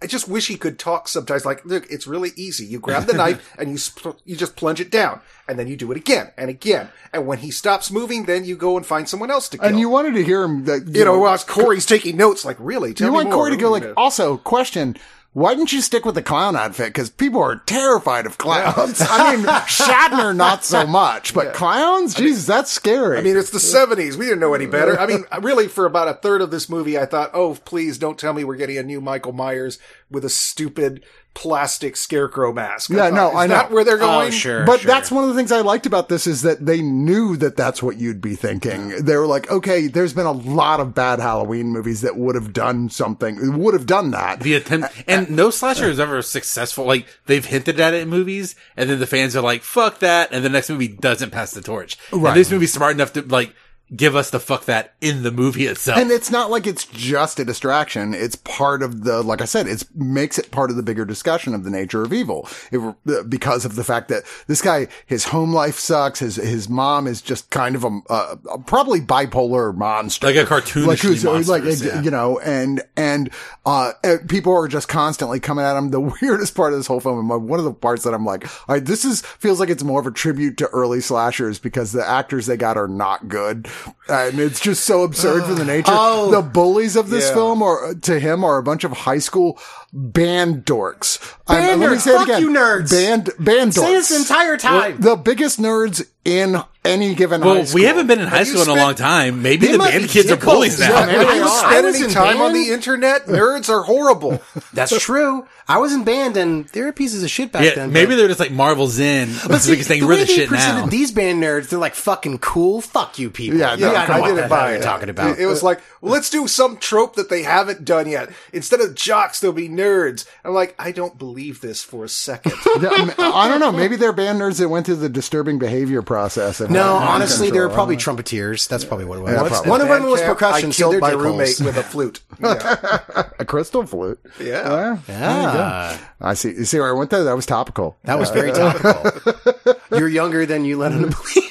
Speaker 2: I just wish he could talk sometimes. Like, look, it's really easy. You grab the knife and you spl- you just plunge it down, and then you do it again and again. And when he stops moving, then you go and find someone else to kill.
Speaker 1: and you wanted to hear him that
Speaker 2: you know, while Corey's taking notes, like, really? Tell
Speaker 1: you
Speaker 2: me
Speaker 1: want
Speaker 2: more.
Speaker 1: Corey to go like, also, question, why didn't you stick with the clown outfit? Because people are terrified of clowns. I mean, Shatner, not so much, but clowns? Jesus, that's scary.
Speaker 2: I mean, it's the 70s. We didn't know any better. I mean, really, for about a third of this movie, I thought, oh, please don't tell me we're getting a new Michael Myers with a stupid plastic scarecrow mask.
Speaker 1: Yeah,
Speaker 2: thought,
Speaker 1: no,
Speaker 2: is
Speaker 1: I know.
Speaker 2: that where they're oh, going?
Speaker 3: Oh, sure.
Speaker 1: But
Speaker 3: sure.
Speaker 1: that's one of the things I liked about this is that they knew that that's what you'd be thinking. They were like, okay, there's been a lot of bad Halloween movies that would have done something, would have done that.
Speaker 4: the attempt and no slasher is ever successful like they've hinted at it in movies and then the fans are like fuck that and the next movie doesn't pass the torch
Speaker 1: Right.
Speaker 4: and this movie's smart enough to like give us the fuck that in the movie itself
Speaker 1: And it's not like it's just a distraction. It's part of the, like I said, it makes it part of the bigger discussion of the nature of evil. It, because of the fact that this guy, his home life sucks. His, his mom is just kind of a, a probably bipolar monster.
Speaker 4: Like a cartoonishly
Speaker 1: Like who's, like,
Speaker 4: yeah.
Speaker 1: you know, and, and, uh, people are just constantly coming at him. The weirdest part of this whole film, and one of the parts that I'm like, all right, this is, feels like it's more of a tribute to early slashers because the actors they got are not good. And it's just so absurd for the nature.
Speaker 3: Oh.
Speaker 1: The bullies of this
Speaker 2: Yeah.
Speaker 1: film are, to him, are a bunch of high school band dorks.
Speaker 3: Band
Speaker 1: let me
Speaker 3: nerds.
Speaker 1: say it
Speaker 3: Fuck
Speaker 1: again.
Speaker 3: you, nerds.
Speaker 1: Band, band dorks.
Speaker 3: Say this entire time.
Speaker 1: The biggest nerds in any given high
Speaker 4: well
Speaker 1: school.
Speaker 4: we haven't been in high
Speaker 2: Have
Speaker 4: school
Speaker 2: you
Speaker 4: in a
Speaker 2: spent-
Speaker 4: long time maybe the band kids are
Speaker 3: dickholes.
Speaker 4: bullies now
Speaker 1: Yeah, maybe
Speaker 2: Have
Speaker 1: they
Speaker 2: you
Speaker 1: are.
Speaker 3: I
Speaker 2: spent
Speaker 3: was
Speaker 2: any
Speaker 3: in
Speaker 2: time on
Speaker 3: band.
Speaker 2: the internet? Nerds are horrible.
Speaker 3: That's true. I was in band and they were pieces of shit back
Speaker 4: yeah
Speaker 3: then.
Speaker 4: maybe
Speaker 3: but-
Speaker 4: they're just like marvel's in
Speaker 3: But
Speaker 4: but
Speaker 3: see,
Speaker 4: saying
Speaker 3: the
Speaker 4: we're
Speaker 3: way
Speaker 4: the
Speaker 3: they
Speaker 4: shit
Speaker 3: presented
Speaker 4: now
Speaker 3: these band nerds, they're like fucking cool. Fuck you people.
Speaker 1: Yeah,
Speaker 3: you
Speaker 1: no,
Speaker 3: gotta
Speaker 1: I
Speaker 3: know what
Speaker 2: didn't
Speaker 3: the
Speaker 2: buy
Speaker 3: hell
Speaker 2: it.
Speaker 3: you're talking about.
Speaker 2: It, it was like, well, let's do some trope that they haven't done yet. Instead of jocks, they'll be nerds. I'm like, I don't believe this for a second.
Speaker 1: I don't know. Maybe they're band nerds that went through the disturbing behavior process. of
Speaker 3: no, honestly, they're
Speaker 1: control.
Speaker 3: probably trumpeters. That's probably what it was.
Speaker 1: Yeah, probably.
Speaker 3: One of them
Speaker 2: Band
Speaker 3: was percussion.
Speaker 2: I killed my
Speaker 3: dickholes.
Speaker 2: roommate with a flute. Yeah.
Speaker 1: a crystal flute.
Speaker 2: Yeah.
Speaker 3: Yeah,
Speaker 1: I see. You see where I went there? That was topical.
Speaker 3: that was very topical. You're younger than you let him believe.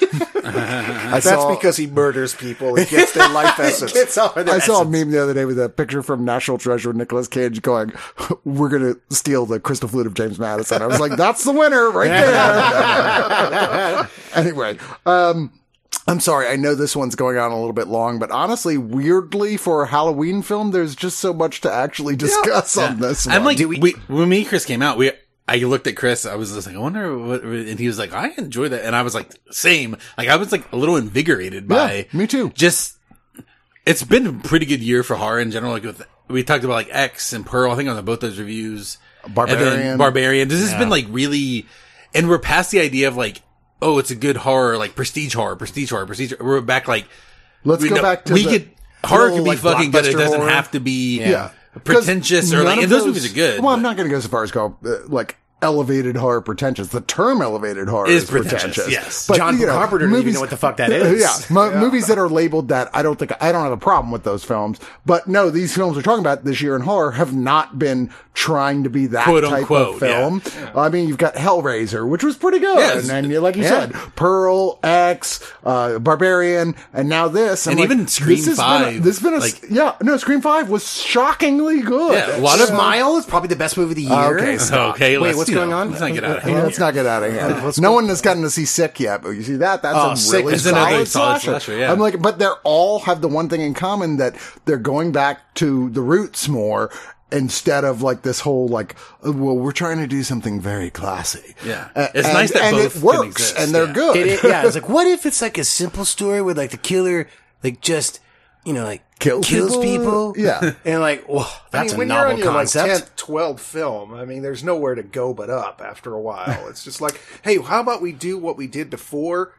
Speaker 1: I
Speaker 2: That's
Speaker 1: saw,
Speaker 2: because he murders people. He gets their life essence.
Speaker 3: It's all their
Speaker 1: I saw a meme the other day with a picture from National Treasure with Nicolas Cage going, "We're gonna steal the crystal flute of James Madison." I was like, "That's the winner right there." anyway, um, I'm sorry, I know this one's going on a little bit long, but honestly, weirdly for a Halloween film, there's just so much to actually discuss on this one.
Speaker 4: I'm like,
Speaker 3: Do we-
Speaker 4: we, when me Chris came out, we, I looked at Chris, I was just like, I wonder what, and he was like, I enjoy that. And I was like, same. Like, I was like a little invigorated by,
Speaker 1: Yeah, me too.
Speaker 4: Just, it's been a pretty good year for horror in general. Like with, we talked about like X and Pearl, I think on both those reviews.
Speaker 1: Barbarian.
Speaker 4: Barbarian. This has been like really, and we're past the idea of like, oh, it's a good horror, like prestige horror, prestige horror, prestige. We're back like,
Speaker 1: Let's
Speaker 4: we
Speaker 1: go
Speaker 4: know-
Speaker 1: back to
Speaker 4: we
Speaker 1: the,
Speaker 4: could horror could be
Speaker 1: like,
Speaker 4: fucking good. It doesn't
Speaker 1: horror.
Speaker 4: have to be
Speaker 1: yeah.
Speaker 4: Pretentious or like. And those movies are good.
Speaker 1: Well, I'm not going to go so far as go uh, like elevated horror pretentious. The term elevated horror
Speaker 4: Is
Speaker 1: is,
Speaker 4: pretentious,
Speaker 1: pretentious.
Speaker 4: yes.
Speaker 3: John Carpenter didn't even know what the fuck that is.
Speaker 1: Yeah, mo- movies that are labeled that I don't think I don't have a problem with those films. But no, these films we're talking about this year in horror have not been trying to be that
Speaker 4: Quote,
Speaker 1: type
Speaker 4: unquote,
Speaker 1: of film. I mean, you've got Hellraiser, which was pretty good,
Speaker 4: Yes.
Speaker 1: and, and like you
Speaker 3: Yeah.
Speaker 1: said, Pearl, X, uh, Barbarian, and now this, I'm
Speaker 4: And
Speaker 1: like,
Speaker 4: even Scream
Speaker 1: this has been a-
Speaker 4: 5,
Speaker 1: this has been a
Speaker 4: like-
Speaker 1: yeah, no, Scream Five was shockingly good.
Speaker 4: Yeah, a lot of
Speaker 3: Smile is probably the best movie of the year.
Speaker 1: Okay, stop.
Speaker 4: Okay,
Speaker 3: Wait, what's going
Speaker 4: know,
Speaker 3: on?
Speaker 4: Let's not get out of
Speaker 1: Yeah,
Speaker 4: here.
Speaker 1: let's not get out of hand. no one has gotten to see Sick yet, but you see that? That's
Speaker 3: Oh,
Speaker 1: a
Speaker 3: Sick
Speaker 1: really
Speaker 3: is
Speaker 1: solid,
Speaker 4: solid
Speaker 1: slasher.
Speaker 4: slasher, yeah.
Speaker 1: I'm like, but they're all have the one thing in common that they're going back to the roots more instead of like this whole like, uh, well, we're trying to do something very classy.
Speaker 4: Yeah.
Speaker 1: A-
Speaker 4: It's
Speaker 1: and,
Speaker 4: nice that
Speaker 1: and
Speaker 4: both
Speaker 1: it works
Speaker 4: exist,
Speaker 1: and they're
Speaker 4: yeah.
Speaker 1: good.
Speaker 3: It, it- yeah, it's like, what if it's like a simple story where like the killer, like just, you know, like
Speaker 1: Kills
Speaker 3: kills
Speaker 1: people? Yeah.
Speaker 3: And like,
Speaker 2: I
Speaker 3: that's
Speaker 2: mean,
Speaker 3: a
Speaker 2: when
Speaker 3: novel
Speaker 2: you're on your
Speaker 3: concept.
Speaker 2: like 10th, 12th film, I mean, there's nowhere to go but up after a while. It's just like, hey, how about we do what we did before,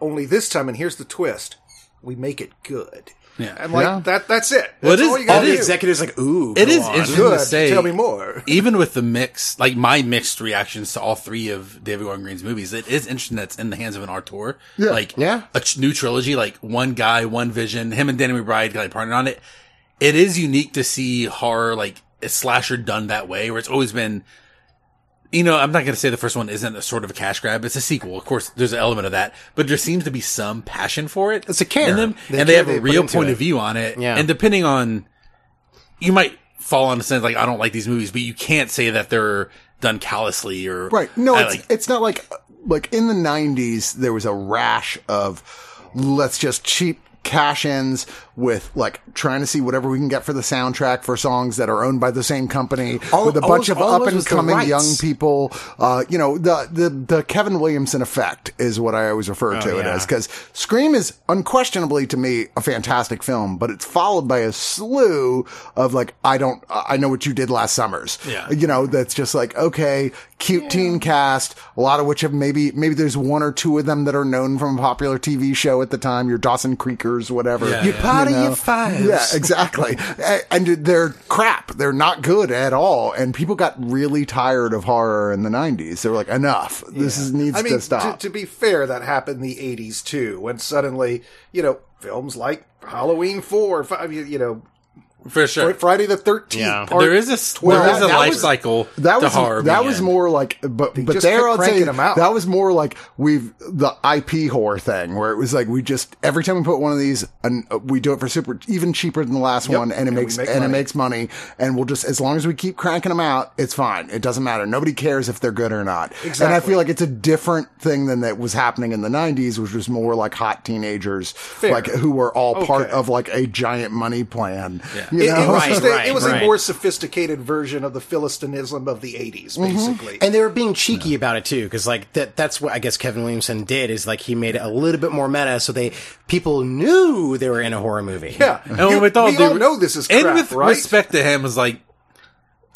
Speaker 2: only this time, and here's the twist: we make it good.
Speaker 4: Yeah.
Speaker 2: and like
Speaker 1: Yeah.
Speaker 2: that. That's it.
Speaker 4: Well, it
Speaker 2: That's
Speaker 4: is-
Speaker 2: all you
Speaker 3: All
Speaker 2: gotta
Speaker 3: the
Speaker 2: do.
Speaker 3: executives like, ooh,
Speaker 4: it is go
Speaker 3: on.
Speaker 4: interesting
Speaker 2: Good.
Speaker 4: to say.
Speaker 2: Tell me more.
Speaker 4: Even with the mix, like my mixed reactions to all three of David Gordon Green's movies, it is interesting that's in the hands of an auteur.
Speaker 1: Yeah.
Speaker 4: Like,
Speaker 3: Yeah.
Speaker 4: a ch- new trilogy, like one guy, one vision, him and Danny McBride got like partnered on it. It is unique to see horror, like a slasher done that way, where it's always been, you know, I'm not going to say the first one isn't a sort of a cash grab. It's a sequel. Of course, there's an element of that, but there seems to be some passion for it.
Speaker 3: It's a care.
Speaker 4: in them,
Speaker 3: The
Speaker 4: and they have a real point
Speaker 3: it.
Speaker 4: of view on it.
Speaker 3: Yeah.
Speaker 4: And depending on, you might fall on the sense like I don't like these movies, but you can't say that they're done callously or
Speaker 1: Right. No, it's,
Speaker 4: like-
Speaker 1: it's not like, like in the nineties, there was a rash of let's just cheap cash ins with like trying to see whatever we can get for the soundtrack for songs that are owned by the same company
Speaker 3: All-
Speaker 1: with a bunch of up and coming young people. Uh, you know, the, the, the Kevin Williamson effect is what I always refer to it as because Scream is unquestionably to me a fantastic film, but it's followed by a slew of like, I don't, I know what you did last summers.
Speaker 4: Yeah.
Speaker 1: You know, that's just like, okay, cute teen cast, a lot of which have maybe, maybe there's one or two of them that are known from a popular TV show at the time, your Dawson Creekers, whatever.
Speaker 4: Yeah,
Speaker 3: You're
Speaker 4: yeah.
Speaker 3: Part
Speaker 1: You
Speaker 3: of your fives.
Speaker 1: Yeah, exactly. And they're crap. They're not good at all. And people got really tired of horror in the 90s. They were like, enough. This is, needs
Speaker 2: I mean,
Speaker 1: to stop.
Speaker 2: To, to be fair, that happened in the '80s too, when suddenly, you know, films like Halloween Four, five, you, you know,
Speaker 4: for sure.
Speaker 2: Friday the Thirteenth.
Speaker 3: Yeah.
Speaker 2: Part
Speaker 4: there is a s-
Speaker 1: Well,
Speaker 4: there is a
Speaker 1: that
Speaker 4: life
Speaker 1: was-
Speaker 4: cycle
Speaker 1: that
Speaker 4: to
Speaker 1: was
Speaker 4: horror.
Speaker 1: that
Speaker 4: being
Speaker 1: was more like but but there I'll
Speaker 2: cranking
Speaker 1: say
Speaker 2: them out.
Speaker 1: that was more like we've the IP horror thing where it was like we just every time we put one of these and uh, we do it for super even cheaper than the last
Speaker 2: Yep,
Speaker 1: one and it
Speaker 2: and
Speaker 1: makes
Speaker 2: make
Speaker 1: and
Speaker 2: money.
Speaker 1: it makes money and we'll just as long as we keep cranking them out it's fine it doesn't matter nobody cares if they're good or not and I feel like it's a different thing than that was happening in the 90s which was more like hot teenagers like who were all part of like a giant money plan
Speaker 4: Yeah.
Speaker 1: You
Speaker 2: It,
Speaker 1: know
Speaker 2: it was,
Speaker 3: Right,
Speaker 2: just a,
Speaker 3: right,
Speaker 2: it was
Speaker 3: right.
Speaker 2: a more sophisticated version of the Philistinism of the 80s,
Speaker 1: Mm-hmm.
Speaker 2: basically.
Speaker 3: And they were being cheeky about it too, because like that, that's what I guess Kevin Williamson did is like he made it a little bit more meta so they, people knew they were in a horror movie.
Speaker 2: yeah.
Speaker 4: And
Speaker 2: You-
Speaker 4: with all
Speaker 2: we
Speaker 4: due-
Speaker 2: all know this is
Speaker 4: and
Speaker 2: crap,
Speaker 4: with
Speaker 2: right?
Speaker 4: respect to him, is like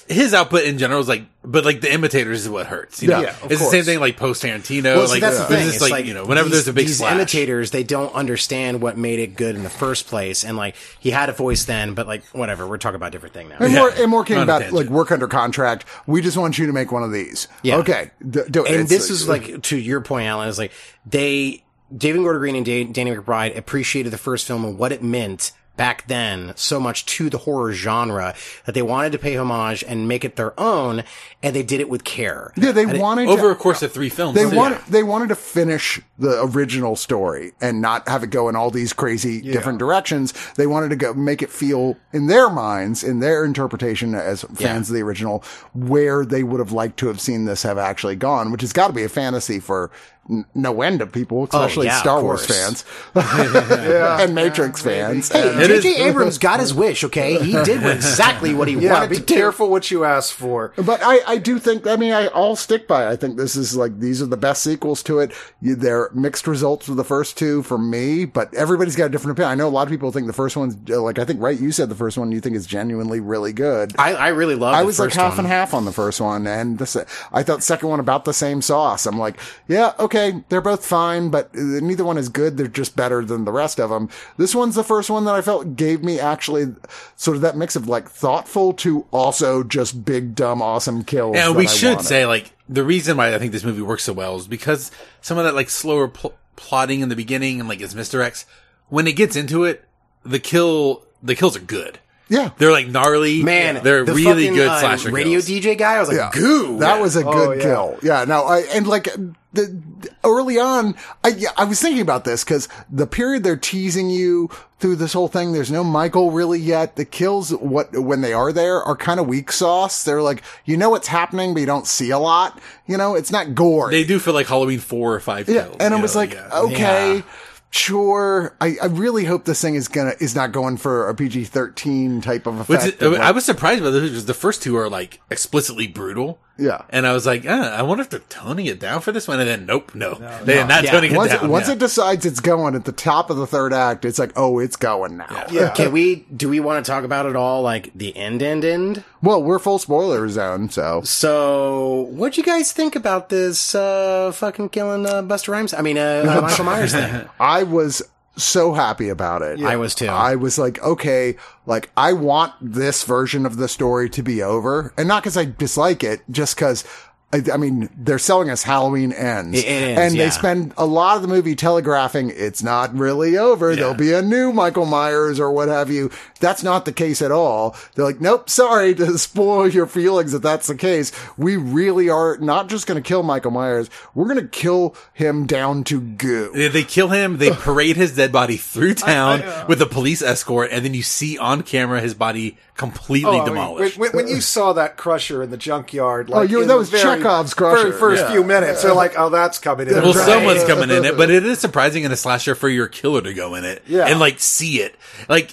Speaker 4: his output in general is like, but like the imitators is what hurts. You know,
Speaker 2: Yeah, of
Speaker 4: it's the same thing like post Tarantino.
Speaker 3: Well,
Speaker 4: like
Speaker 3: that's the thing. It's
Speaker 4: like, you know, whenever
Speaker 3: these-
Speaker 4: there's a big
Speaker 3: these
Speaker 4: splash.
Speaker 3: imitators, they don't understand what made it good in the first place, and like he had a voice then, but like whatever, we're talking about a different thing now.
Speaker 1: And
Speaker 4: Yeah.
Speaker 1: more, and more came about like work under contract. We just want you to make one of these.
Speaker 3: Yeah.
Speaker 1: Okay. D- do it.
Speaker 3: and this
Speaker 1: like-
Speaker 3: is like to your point, Alan, is like they David Gordon Green and Da- Danny McBride appreciated the first film and what it meant back then so much to the horror genre that they wanted to pay homage and make it their own, and they did it with care.
Speaker 1: yeah, they
Speaker 3: And it-
Speaker 1: wanted
Speaker 4: over
Speaker 1: to,
Speaker 4: a course of three films.
Speaker 1: they
Speaker 4: too.
Speaker 1: wanted they wanted to finish the original story and not have it go in all these crazy different directions. They wanted to go make it feel in their minds, in their interpretation as fans of the original, where they would have liked to have seen this have actually gone, which has got to be a fantasy for n- no end of people, oh, especially
Speaker 3: yeah,
Speaker 1: Star Wars
Speaker 3: course.
Speaker 1: fans and Matrix fans.
Speaker 3: Hey,
Speaker 1: And-
Speaker 4: It is-
Speaker 3: J.J. Abrams got his wish, okay? He did exactly what he
Speaker 2: Yeah,
Speaker 3: wanted
Speaker 2: be
Speaker 3: to do.
Speaker 2: careful what you ask for.
Speaker 1: But I, I do think, I mean, I, I'll stick by it. I think this is like, these are the best sequels to it. You, mixed results with the first two for me, but everybody's got a different opinion. I know a lot of people think the first one's, uh, like, I think, right, you said the first one you think is genuinely really good.
Speaker 3: I, I really love
Speaker 1: I was like half
Speaker 3: one.
Speaker 1: and half on the first one, and this, I thought second one about the same sauce. I'm like, yeah, okay, they're both fine, but uh, neither one is good. They're just better than the rest of them. This one's the first one that I felt gave me actually sort of that mix of like thoughtful to also just big, dumb, awesome kills.
Speaker 4: And we
Speaker 1: I
Speaker 4: should
Speaker 1: wanted.
Speaker 4: say, like, the reason why I think this movie works so well is because some of that, like, slower pl- plotting in the beginning and, like, it's misdirects. When it gets into it, the kill, the kills are good.
Speaker 1: yeah.
Speaker 4: They're, like, gnarly.
Speaker 3: Man,
Speaker 4: They're
Speaker 3: the
Speaker 4: really
Speaker 3: fucking,
Speaker 4: good
Speaker 3: uh,
Speaker 4: slasher
Speaker 3: radio
Speaker 4: kills.
Speaker 3: DJ guy. I was like,
Speaker 1: Yeah.
Speaker 3: goo.
Speaker 1: That was a good
Speaker 2: Oh, yeah.
Speaker 1: kill. Yeah. No, I, and like the, early on, I, I was thinking about this because the period they're teasing you through this whole thing, there's no Michael really yet. The kills, what, when they are there are kind of weak sauce. They're like, you know what's happening, but you don't see a lot. You know, it's not gore.
Speaker 4: They do feel like Halloween four or five
Speaker 1: yeah.
Speaker 4: kills.
Speaker 1: And I was
Speaker 4: know,
Speaker 1: like,
Speaker 4: yeah.
Speaker 1: okay.
Speaker 3: Yeah.
Speaker 1: Sure. I, I really hope this thing is gonna, is not going for a PG-13 type of effect.
Speaker 4: is- I was surprised by this because the first two are like explicitly brutal.
Speaker 1: Yeah.
Speaker 4: And I was like, uh, I wonder if they're toning it down for this one. And then, nope, no. They're not
Speaker 3: Yeah.
Speaker 4: toning it
Speaker 1: once,
Speaker 4: down.
Speaker 1: once
Speaker 4: yeah.
Speaker 1: it decides it's going at the top of the third act, it's like, oh, it's going now.
Speaker 2: Yeah.
Speaker 3: Can we, do we want to talk about it all, like, the end, end, end?
Speaker 1: Well, we're full spoiler zone, so
Speaker 3: So, what'd you guys think about this, uh, fucking killing, uh, Busta Rhymes? I mean, uh, uh, Michael Myers thing.
Speaker 1: I was so happy about it.
Speaker 3: I was too.
Speaker 1: I was like, okay, like I want this version of the story to be over, and not because I dislike it, just because. I, I mean, they're selling us Halloween ends,
Speaker 3: It ends,
Speaker 1: and
Speaker 3: yeah.
Speaker 1: they spend a lot of the movie telegraphing it's not really over. There'll be a new Michael Myers or what have you. That's not the case at all. They're like, nope, sorry to spoil your feelings if that's the case. We really are not just going to kill Michael Myers. We're going to kill him down to goo.
Speaker 4: They- They kill him. They parade his dead body through town with a police escort, and then you see on camera his body completely
Speaker 2: Oh, I mean,
Speaker 4: demolished.
Speaker 2: when, when, when you saw that crusher in the junkyard, oh, like
Speaker 1: Oh, you-
Speaker 2: in
Speaker 1: that was
Speaker 2: very,
Speaker 1: Chekhov's crusher.
Speaker 2: Very first
Speaker 1: Yeah.
Speaker 2: few minutes, they're like, "Oh, that's coming in."
Speaker 4: well,
Speaker 1: Right.
Speaker 4: someone's coming in it, but it is surprising in a slasher for your killer to go in it
Speaker 2: Yeah.
Speaker 4: and like see it. Like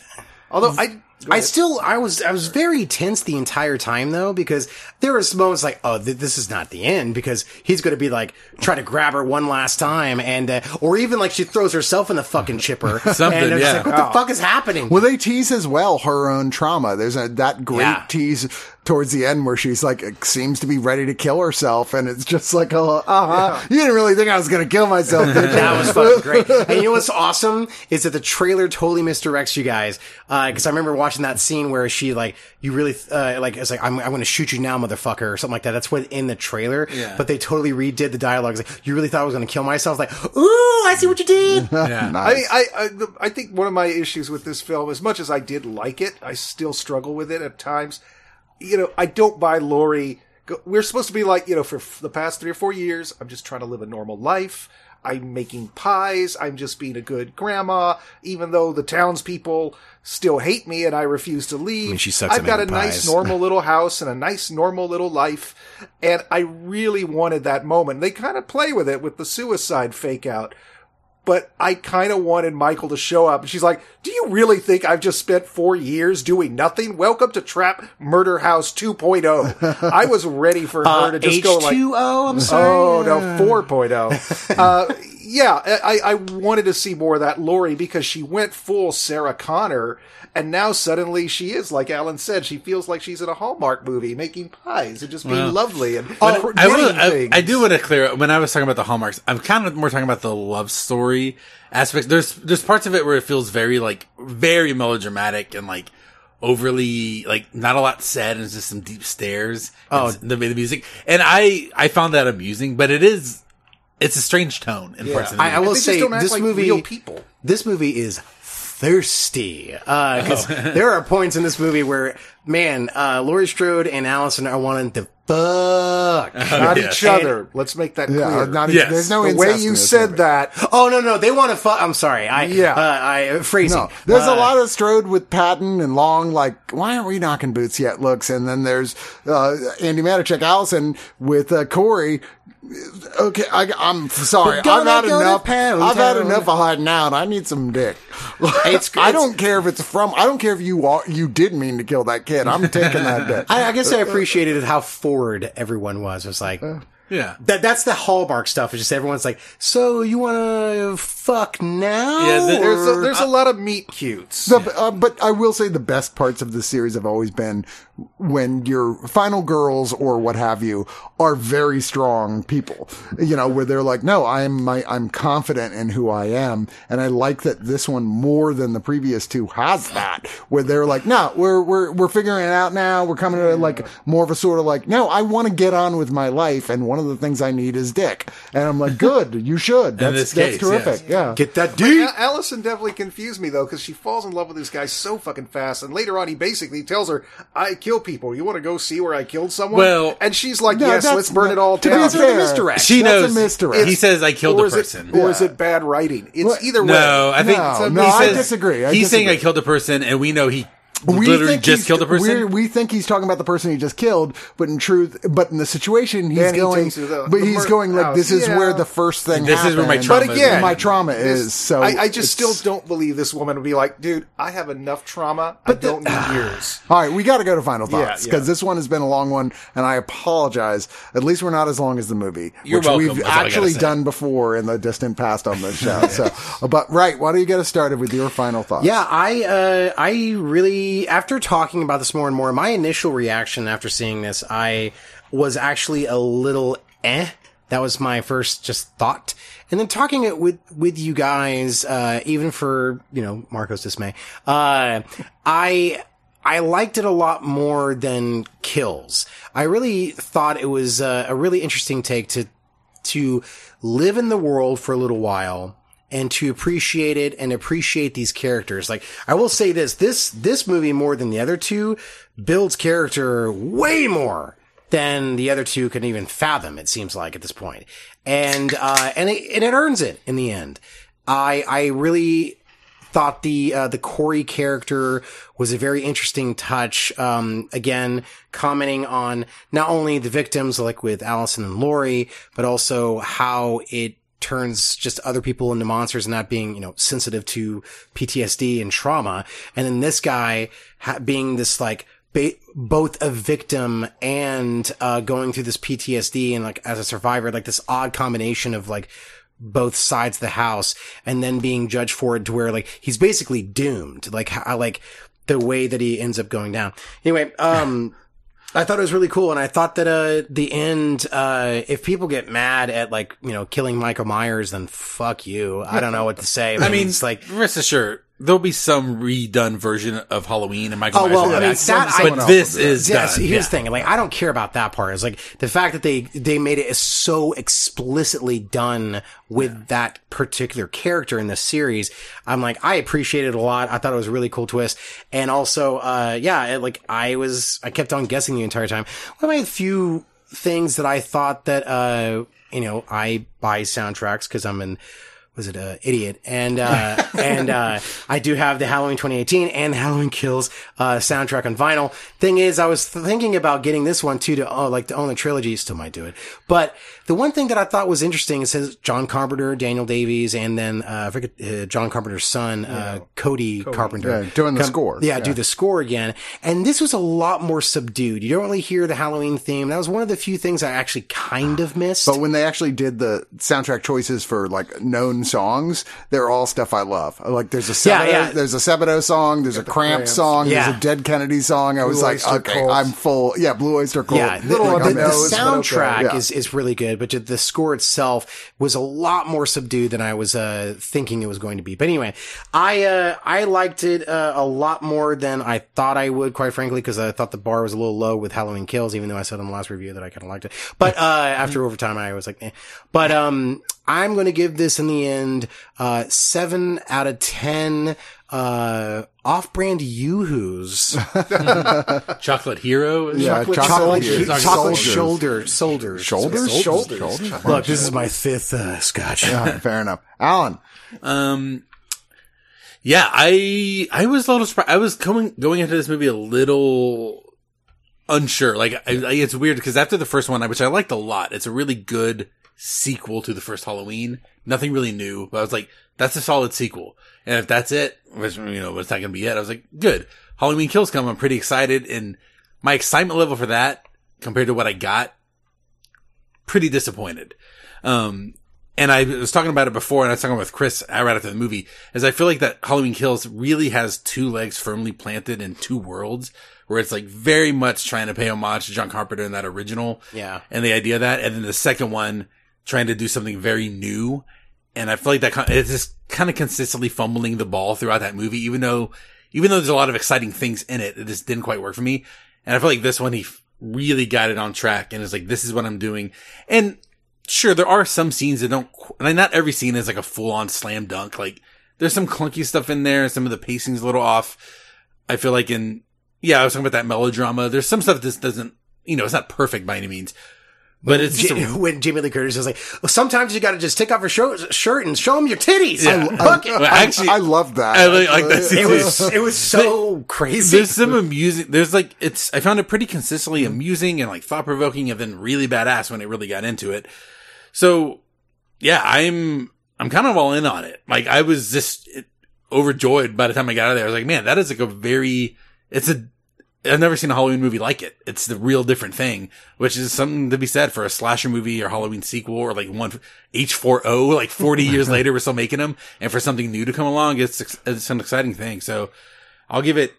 Speaker 2: Although I,
Speaker 3: I still, I was, I was very tense the entire time though, because there was moments like, oh, th- this is not the end, because he's going to be like, try to grab her one last time, and, uh, or even like she throws herself in the fucking chipper.
Speaker 4: Something,
Speaker 3: and it's
Speaker 4: yeah.
Speaker 3: like, what the fuck is happening?
Speaker 1: Well, they tease as well her own trauma. There's a that great
Speaker 3: Yeah.
Speaker 1: tease towards the end where she's like seems to be ready to kill herself, and it's just like, oh, uh huh. You didn't really think I was gonna kill myself, did you?
Speaker 3: That was fucking great. And you know what's awesome is that the trailer totally misdirects you guys. Because I remember watching that scene where she like, you really uh, like, it's like I'm, I'm going to shoot you now, motherfucker, or something like that. That's what in the trailer.
Speaker 4: Yeah.
Speaker 3: But they totally redid the dialogue. It's like, you really thought I was going to kill myself? Like, ooh, I see what you did.
Speaker 4: yeah.
Speaker 1: Nice.
Speaker 2: I I, I, I think one of my issues with this film, as much as I did like it, I still struggle with it at times. You know, I don't buy Lori. We're supposed to be like, you know, for the past three or four years, I'm just trying to live a normal life. I'm making pies. I'm just being a good grandma, even though the townspeople still hate me and I refuse to leave.
Speaker 3: mean, she sucks
Speaker 2: I've got a
Speaker 3: making
Speaker 2: nice, normal little house and a nice, normal little life. And I really wanted that moment. They kind of play with it with the suicide fake out but I kind of wanted Michael to show up. And she's like, Do you really think I've just spent four years doing nothing? Welcome to Trap Murder House 2.0. I was ready for her to just go like,
Speaker 3: H2O, I'm sorry.
Speaker 2: Oh, no, 4.0. uh, yeah, I, I wanted to see more of that Lori because she went full Sarah Connor. And now suddenly she is, like Alan said, she feels like she's in a Hallmark movie making pies and just being
Speaker 4: Well,
Speaker 2: lovely and cr-
Speaker 4: I, will, I. I do want to clear when I was talking about the hallmarks. I'm kind of more talking about the love story aspects. There's there's parts of it where it feels very like very melodramatic and like overly like not a lot said and just some deep stares.
Speaker 3: Oh.
Speaker 4: and the, the music and I I found that amusing, but it is it's a strange tone in parts of the
Speaker 3: I- I will say
Speaker 2: just don't act
Speaker 3: this
Speaker 2: like
Speaker 3: movie-
Speaker 2: real people.
Speaker 3: This movie is thirsty because there are points in this movie where, man, uh, Laurie Strode and Allison are wanting to fuck.
Speaker 2: Not
Speaker 4: yeah.
Speaker 2: each other. Let's make that
Speaker 1: Yeah,
Speaker 2: clear.
Speaker 1: not
Speaker 4: Yes.
Speaker 1: there's no
Speaker 2: the
Speaker 1: incest
Speaker 2: way
Speaker 1: in
Speaker 2: you
Speaker 1: this
Speaker 2: said
Speaker 1: movie.
Speaker 2: that.
Speaker 3: Oh no, no, they want to fuck. I'm sorry, I
Speaker 2: Yeah.
Speaker 3: uh, I phrasing.
Speaker 1: No, there's a
Speaker 3: Uh,
Speaker 1: lot of Strode with Patton and Long, like, why aren't we knocking boots yet looks. And then there's, uh, Andi Matichak Allison with, uh, Corey. Okay, I, I'm sorry. I've had enough.
Speaker 3: Pound
Speaker 1: I've had enough of hiding out. I need some dick.
Speaker 3: It's-
Speaker 1: I don't care if it's from. I don't care if you are, you did mean to kill that kid. I'm taking that dick.
Speaker 3: I, I guess I appreciated how forward everyone was. It was like.
Speaker 4: Yeah.
Speaker 3: That that's the hallmark stuff. It's just everyone's like, so you want to fuck now?
Speaker 4: Yeah, the-
Speaker 2: There's a,
Speaker 3: or-"
Speaker 2: there's a lot of meet cutes.
Speaker 1: The, uh, but I will say the best parts of the series have always been when your final girls or what have you are very strong people, you know, where they're like, no, I'm my, I'm confident in who I am. And I like that this one more than the previous two has that where they're like, no, we're, we're, we're figuring it out now. We're coming to like more of a sort of like, no, I want to get on with my life. And one of the things I need is dick. And I'm like, good, you should. That's,
Speaker 4: this
Speaker 1: that's
Speaker 4: case,
Speaker 1: terrific. Yeah.
Speaker 3: get that deep.
Speaker 2: Al- Allison definitely confused me though, because she falls in love with this guy so fucking fast, and later on he basically tells her, "I kill people. You want to go see where I killed someone?"
Speaker 4: Well-
Speaker 2: and she's like,
Speaker 1: No,
Speaker 2: "Yes, let's burn it all
Speaker 1: to be
Speaker 2: down."
Speaker 1: fair,
Speaker 3: misdirect.
Speaker 4: She
Speaker 1: That's
Speaker 4: knows.
Speaker 1: a misdirect.
Speaker 4: He says, I killed a person.
Speaker 2: it, or
Speaker 1: Yeah.
Speaker 2: is it bad writing? It's
Speaker 1: Well,
Speaker 2: either way.
Speaker 4: No, I think
Speaker 1: No,
Speaker 4: he
Speaker 1: no, I disagree. I
Speaker 4: he's saying I killed a person, and we know he
Speaker 1: We
Speaker 4: literally
Speaker 1: think
Speaker 4: just
Speaker 1: he's-
Speaker 4: killed a person.
Speaker 1: we're- We think he's talking about the person he just killed, but in truth, but in the situation, he's
Speaker 2: Then he
Speaker 1: going,
Speaker 2: takes the-
Speaker 1: but
Speaker 2: the
Speaker 1: he's
Speaker 2: murder
Speaker 1: going like,
Speaker 2: house.
Speaker 1: this is
Speaker 2: Yeah.
Speaker 1: where the first thing
Speaker 4: This is where my trauma
Speaker 2: But
Speaker 4: is.
Speaker 2: again,
Speaker 1: my trauma
Speaker 2: this-
Speaker 1: is. So
Speaker 2: I, I just still don't believe this woman would be like, "Dude, I have enough trauma. I don't need yours."
Speaker 1: All right, we got to go to final thoughts because
Speaker 2: yeah.
Speaker 1: this one has been a long one, and I apologize. At least we're not as long as the movie,
Speaker 4: You're
Speaker 1: which
Speaker 4: welcome,
Speaker 1: we've
Speaker 4: that's all I gotta
Speaker 1: actually done before in the distant past on this show. so, but right, why don't you get us started with your final thoughts?
Speaker 3: Yeah, I uh, I really after talking about this more and more, my initial reaction after seeing this, I was actually a little eh. That was my first just thought. And then talking it with with you guys, uh, even for you know Marco's dismay, uh, I I liked it a lot more than Kills. I really thought it was uh, a really interesting take to to live in the world for a little while and to appreciate it and appreciate these characters. Like I will say this, this this movie more than the other two builds character way more than the other two can even fathom. It seems like at this point, and uh, and it, and it earns it in the end. I I really thought the uh, the Corey character was a very interesting touch. Um, again, commenting on not only the victims, like with Allison and Lori, but also how it turns just other people into monsters and not being, you know, sensitive to PTSD and trauma. And then this guy ha- being this like ba- both a victim and uh, going through this PTSD and like as a survivor, like this odd combination of like both sides of the house and then being judged for it to where like he's basically doomed. Like how like the way that he ends up going down. Anyway um I thought it was really cool, and I thought that uh the end, uh if people get mad at like you know killing Michael Myers, then fuck you. I don't know what to say.
Speaker 4: I mean,
Speaker 3: it's like
Speaker 4: rest assured, there'll be some redone version of Halloween and Michael
Speaker 3: Oh,
Speaker 4: Myers.
Speaker 3: well, I mean,
Speaker 4: back.
Speaker 3: that I-
Speaker 4: but this is
Speaker 3: Yeah,
Speaker 4: done.
Speaker 3: here's
Speaker 4: Yeah.
Speaker 3: the thing. Like, I don't care about that part. It's like the fact that they they made it so explicitly done with that particular character in the series. I'm like, I appreciate it a lot. I thought it was a really cool twist, and also, uh, yeah, it, like I was, I kept on guessing the entire time. One of my few things that I thought that, uh, you know, I buy soundtracks because I'm an was it a idiot and uh and uh I do have the Halloween 2018 and Halloween Kills uh soundtrack on vinyl. Thing is I was thinking about getting this one too to oh like to own the trilogy still might do it. But the one thing that I thought was interesting is says John Carpenter, Daniel Davies and then uh I forget uh, John Carpenter's son uh Cody, Carpenter
Speaker 1: Yeah, doing the
Speaker 3: come-
Speaker 1: score.
Speaker 3: Yeah,
Speaker 1: Yeah.
Speaker 3: do the score again. And this was a lot more subdued. You don't really hear the Halloween theme. That was one of the few things I actually kind of missed.
Speaker 1: But when they actually did the soundtrack choices for like known songs, they're all stuff I love. Like there's a
Speaker 3: Yeah,
Speaker 1: Sebadoh,
Speaker 3: yeah.
Speaker 1: there's a Sebadoh song, there's a Cramp
Speaker 2: Cramps.
Speaker 1: song,
Speaker 3: Yeah.
Speaker 1: there's a Dead Kennedy song. I was
Speaker 2: Blue
Speaker 1: like,
Speaker 2: Oyster
Speaker 1: okay,
Speaker 2: Cult.
Speaker 1: I'm full. Yeah, Blue Oyster Cult.
Speaker 3: Yeah, the,
Speaker 2: Little
Speaker 3: the- the
Speaker 2: the nose, okay.
Speaker 3: soundtrack
Speaker 1: Yeah.
Speaker 3: is, is really good, but the score itself was a lot more subdued than I was uh, thinking it was going to be. But anyway, I uh, I liked it uh, a lot more than I thought I would, quite frankly, because I thought the bar was a little low with Halloween Kills, even though I said in the last review that I kind of liked it. But uh, after overtime, I was like, eh. but um, I'm going to give this in the end, uh, seven out of 10, uh, off-brand yoo-hoos.
Speaker 4: Chocolate Hero.
Speaker 1: Yeah,
Speaker 3: chocolate,
Speaker 1: chocolate-
Speaker 3: chocolate,
Speaker 1: chocolate
Speaker 3: chocolate
Speaker 1: soldiers.
Speaker 3: shoulder, shoulders.
Speaker 1: Shoulders?
Speaker 2: Shoulders.
Speaker 1: Shoulders.
Speaker 3: Look, this is my fifth, uh, scotch.
Speaker 1: All right, fair enough. Alan.
Speaker 4: Um, yeah, I I was a little surprised. I was coming going into this movie a little unsure. Like, I, I, it's weird because after the first one, which I liked a lot, it's a really good sequel to the first Halloween. Nothing really new, but I was like, that's a solid sequel. And if that's it, which you know, it's not going to be it. I was like, good. Halloween Kills come. I'm pretty excited, and my excitement level for that compared to what I got, pretty disappointed. Um, and I was talking about it before, and I was talking with Chris right after the movie, is I feel like that Halloween Kills really has two legs firmly planted in two worlds, where it's like very much trying to pay homage to John Carpenter in that original,
Speaker 3: Yeah.
Speaker 4: and the idea of that, and then the second one trying to do something very new, and I feel like that it's just kind of consistently fumbling the ball throughout that movie, even though even though there's a lot of exciting things in it, it just didn't quite work for me, and I feel like this one he really got it on track, and it's like this is what I'm doing, and sure, there are some scenes that don't, like not every scene is like a full on slam dunk. Like there's some clunky stuff in there. Some of the pacing's a little off. I feel like in, yeah, I was talking about that melodrama. There's some stuff that just doesn't, you know, it's not perfect by any means, but it's just
Speaker 3: Ja- when Jamie Lee Curtis is like, well, sometimes you got to just take off your sho- shirt and show them your titties.
Speaker 4: Yeah.
Speaker 3: I, Fuck it.
Speaker 4: Well, actually,
Speaker 1: I love that.
Speaker 4: I like, like that
Speaker 3: It was it was so crazy.
Speaker 4: There's some amusing. There's like it's. I found it pretty consistently mm-hmm. amusing and like thought provoking, and then really badass when it really got into it. So, yeah, I'm I'm kind of all in on it. Like I was just overjoyed by the time I got out of there. I was like, man, that is like a very. It's a. I've never seen a Halloween movie like it. It's the real different thing, which is something to be said for a slasher movie or Halloween sequel or like one H4O, like 40 years later, we're still making them. And for something new to come along, it's, it's an exciting thing. So I'll give it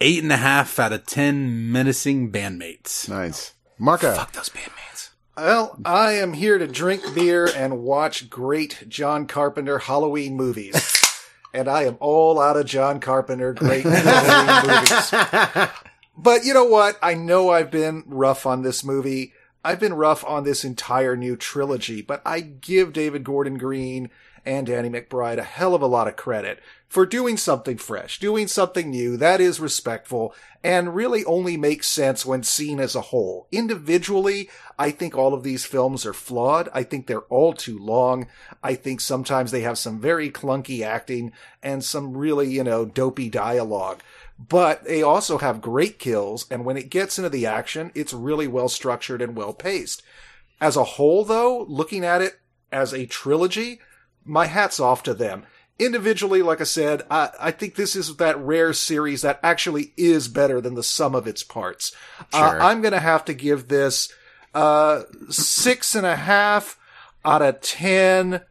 Speaker 4: eight and a half out of 10 menacing bandmates.
Speaker 1: nice. Marco.
Speaker 3: Fuck those bandmates.
Speaker 2: Well, I am here to drink beer and watch great John Carpenter Halloween movies. and I am all out of John Carpenter great Halloween movies. But you know what? I know I've been rough on this movie. I've been rough on this entire new trilogy, but I give David Gordon Green and Danny McBride a hell of a lot of credit for doing something fresh, doing something new that is respectful and really only makes sense when seen as a whole. Individually, I think all of these films are flawed. I think they're all too long. I think sometimes they have some very clunky acting and some really, you know, dopey dialogue but they also have great kills. And when it gets into the action, it's really well structured and well paced. As a whole, though, looking at it as a trilogy, my hat's off to them. Individually, like I said, I, I think this is that rare series that actually is better than the sum of its parts. Uh, I'm going to have to give this uh, six and a half out of ten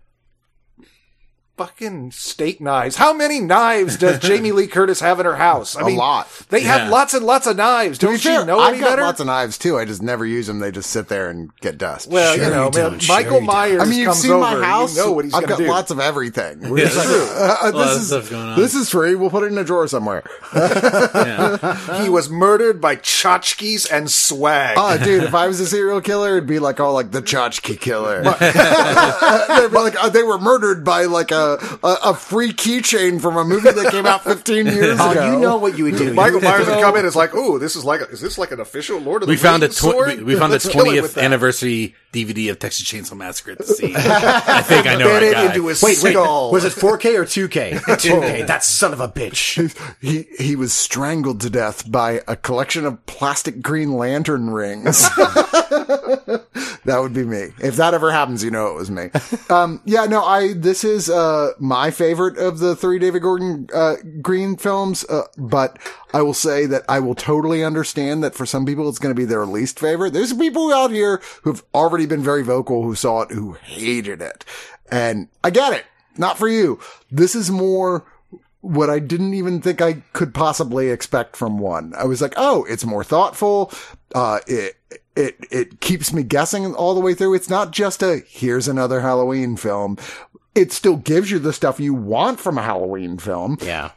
Speaker 2: fucking steak knives. How many knives does Jamie Lee Curtis have in her house? I
Speaker 1: A
Speaker 2: mean,
Speaker 1: lot.
Speaker 2: They have lots and lots of knives. Don't you
Speaker 1: fair,
Speaker 2: know
Speaker 1: I've
Speaker 2: any
Speaker 1: got
Speaker 2: better?
Speaker 1: lots of knives too. I just never use them. They just sit there and get dust.
Speaker 2: well,
Speaker 3: Sure
Speaker 2: you know,
Speaker 3: you
Speaker 2: man,
Speaker 3: don't, sure
Speaker 2: Michael. Myers
Speaker 1: I mean, you've
Speaker 2: comes
Speaker 1: seen
Speaker 2: over.
Speaker 1: my house.
Speaker 2: You know what he's
Speaker 1: I've got
Speaker 2: do.
Speaker 1: lots of everything.
Speaker 4: Yeah,
Speaker 1: like, uh, uh,
Speaker 4: A lot of
Speaker 1: this is
Speaker 4: stuff
Speaker 1: this is free. We'll put it in a drawer somewhere.
Speaker 4: Yeah.
Speaker 2: he was murdered by tchotchkes and swag.
Speaker 1: Oh, dude, if I was a serial killer, it'd be like all like the Chachki killer. They'd be like uh, they were murdered by like a a, a free keychain from a movie that came out 15 years
Speaker 3: Oh,
Speaker 1: ago.
Speaker 3: you know what you would do.
Speaker 2: Michael Myers would come in. It's like, oh, this is like, a, is this like an official Lord of the
Speaker 4: we found a
Speaker 2: Rings
Speaker 4: tw-
Speaker 2: sword?
Speaker 4: we, we found a
Speaker 2: Let's kill
Speaker 4: 20th
Speaker 2: that.
Speaker 4: anniversary DVD of Texas Chainsaw Massacre to see. I think I know
Speaker 2: Bit
Speaker 4: our guy.
Speaker 2: into his
Speaker 3: Wait, wait.
Speaker 2: skull.
Speaker 3: Was it 4K or 2K? 2K. That son of a bitch.
Speaker 1: He he was strangled to death by a collection of plastic Green Lantern rings. that would be me. If that ever happens, you know it was me. Um, yeah, no, I this is uh my favorite of the three David Gordon uh, Green films, uh, but I will say that I will totally understand that for some people it's going to be their least favorite. There's people out here who've already been very vocal who saw it who hated it, and I get it. Not for you. This is more what I didn't even think I could possibly expect from one. I was like, oh, it's more thoughtful. Uh, it, it, it keeps me guessing all the way through. It's not just a, here's another Halloween film. It still gives you the stuff you want from a Halloween film,
Speaker 3: Yeah.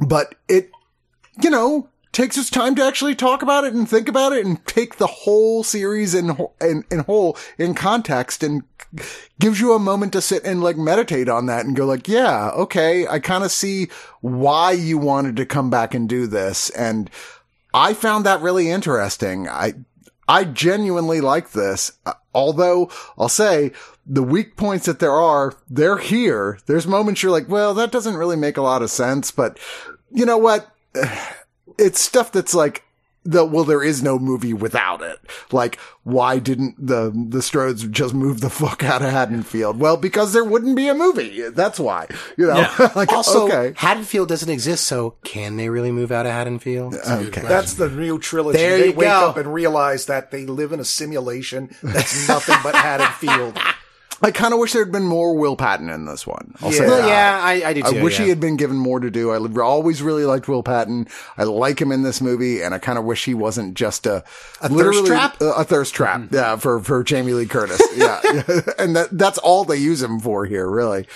Speaker 1: but it, you know, takes its time to actually talk about it and think about it and take the whole series in, in, in whole in context and gives you a moment to sit and like meditate on that and go like, yeah, okay, I kind of see why you wanted to come back and do this. And I found that really interesting. I, I genuinely like this. Uh, Although I'll say the weak points that there are, they're here. There's moments you're like, well, that doesn't really make a lot of sense, but you know what? It's stuff that's like, the, well, there is no movie without it. Like, why didn't the, the Strodes just move the fuck out of Haddonfield? Well, because there wouldn't be a movie. That's why, you know,
Speaker 4: Yeah.
Speaker 1: like,
Speaker 3: Also,
Speaker 1: okay.
Speaker 3: Haddonfield doesn't exist, so can they really move out of Haddonfield?
Speaker 1: Okay.
Speaker 2: That's the new trilogy.
Speaker 3: There
Speaker 2: they
Speaker 3: you
Speaker 2: wake
Speaker 3: go.
Speaker 2: up and realize that they live in a simulation that's nothing but Haddonfield.
Speaker 1: I kind of wish there had been more Will Patton in this one. I'll say
Speaker 2: Yeah.
Speaker 1: that.
Speaker 3: Yeah, I, I do too.
Speaker 1: I wish
Speaker 3: yeah.
Speaker 1: he had been given more to do. I always really liked Will Patton. I like him in this movie, and I kind of wish he wasn't just a,
Speaker 3: A thirst trap?
Speaker 1: uh, a thirst trap. Yeah, for for Jamie Lee Curtis. Yeah, and that that's all they use him for here, really.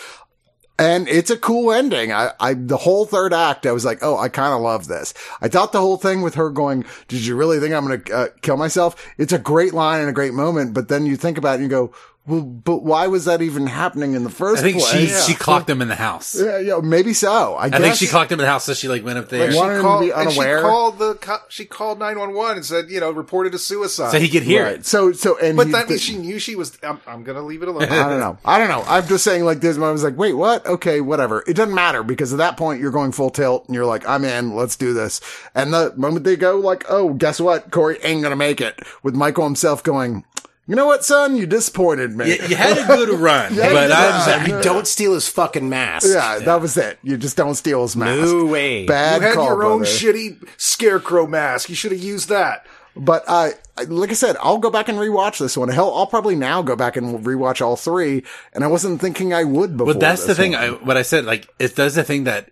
Speaker 1: And it's a cool ending. I, I, the whole third act, I was like, oh, I kind of love this. I thought the whole thing with her going, did you really think I'm going to uh, kill myself? It's a great line and a great moment, but then you think about it and you go, well, but why was that even happening in the first
Speaker 4: I think
Speaker 1: place?
Speaker 4: she she clocked him in the house.
Speaker 1: Yeah, yeah, maybe so. I,
Speaker 4: I
Speaker 1: guess
Speaker 4: think she clocked him in the house, so she like went up there.
Speaker 1: Like, Wanted him to
Speaker 2: called,
Speaker 1: be
Speaker 2: and she called the co- she called nine one one and said, you know, reported a suicide.
Speaker 4: so he could hear
Speaker 1: Right.
Speaker 4: it.
Speaker 1: So, so, and
Speaker 2: but
Speaker 1: he-
Speaker 2: that
Speaker 1: the-
Speaker 2: means she knew she was. I'm, I'm gonna leave it alone.
Speaker 1: I don't know. I don't know. I'm just saying, like, this moment I was like, wait, what? Okay, whatever. It doesn't matter because at that point you're going full tilt and you're like, I'm in. Let's do this. And the moment they go, like, oh, guess what? Corey ain't gonna make it. With Michael himself going, you know what, son? You disappointed me.
Speaker 4: You, you had a good run,
Speaker 1: Yeah,
Speaker 4: but
Speaker 1: you
Speaker 4: I'm
Speaker 1: did.
Speaker 3: You don't steal his fucking mask.
Speaker 1: yeah, that was it. You just don't steal his mask.
Speaker 3: No way.
Speaker 1: Bad
Speaker 2: you had
Speaker 1: call,
Speaker 2: your own
Speaker 1: brother.
Speaker 2: shitty scarecrow mask. You should have used that.
Speaker 1: But uh, like I said, I'll go back and rewatch this one. Hell, I'll probably now go back and rewatch all three. And I wasn't thinking I would before.
Speaker 4: But that's the thing.
Speaker 1: one.
Speaker 4: I, what I said, like, it does the thing that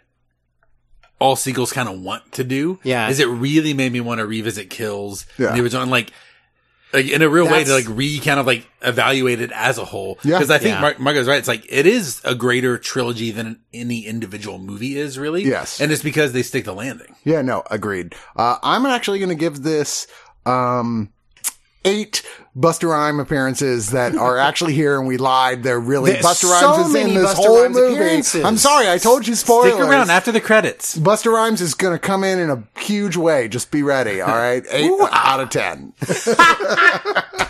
Speaker 4: all seagulls kind of want to do.
Speaker 3: Yeah.
Speaker 4: Is it really made me want to revisit Kills?
Speaker 1: Yeah.
Speaker 4: The original, and like, like in a real way to like re kind of like evaluate it as a whole.
Speaker 1: Yeah.
Speaker 4: Because I think
Speaker 3: Yeah.
Speaker 4: Mar- Marco's right. It's like, it is a greater trilogy than any individual movie is really.
Speaker 1: Yes.
Speaker 4: And it's because they stick the landing.
Speaker 1: Yeah, no, agreed. Uh, I'm actually going to give this, um, eight Busta Rhyme appearances that are actually here and we lied. They're really,
Speaker 3: There's
Speaker 1: Busta
Speaker 3: so
Speaker 1: Rhymes is in this
Speaker 3: Busta
Speaker 1: whole
Speaker 3: Rhymes
Speaker 1: movie. I'm sorry, I told you spoilers.
Speaker 4: Stick around after the credits.
Speaker 1: Busta Rhymes is going to come in in a huge way. Just be ready. All right. Eight out of ah. ten.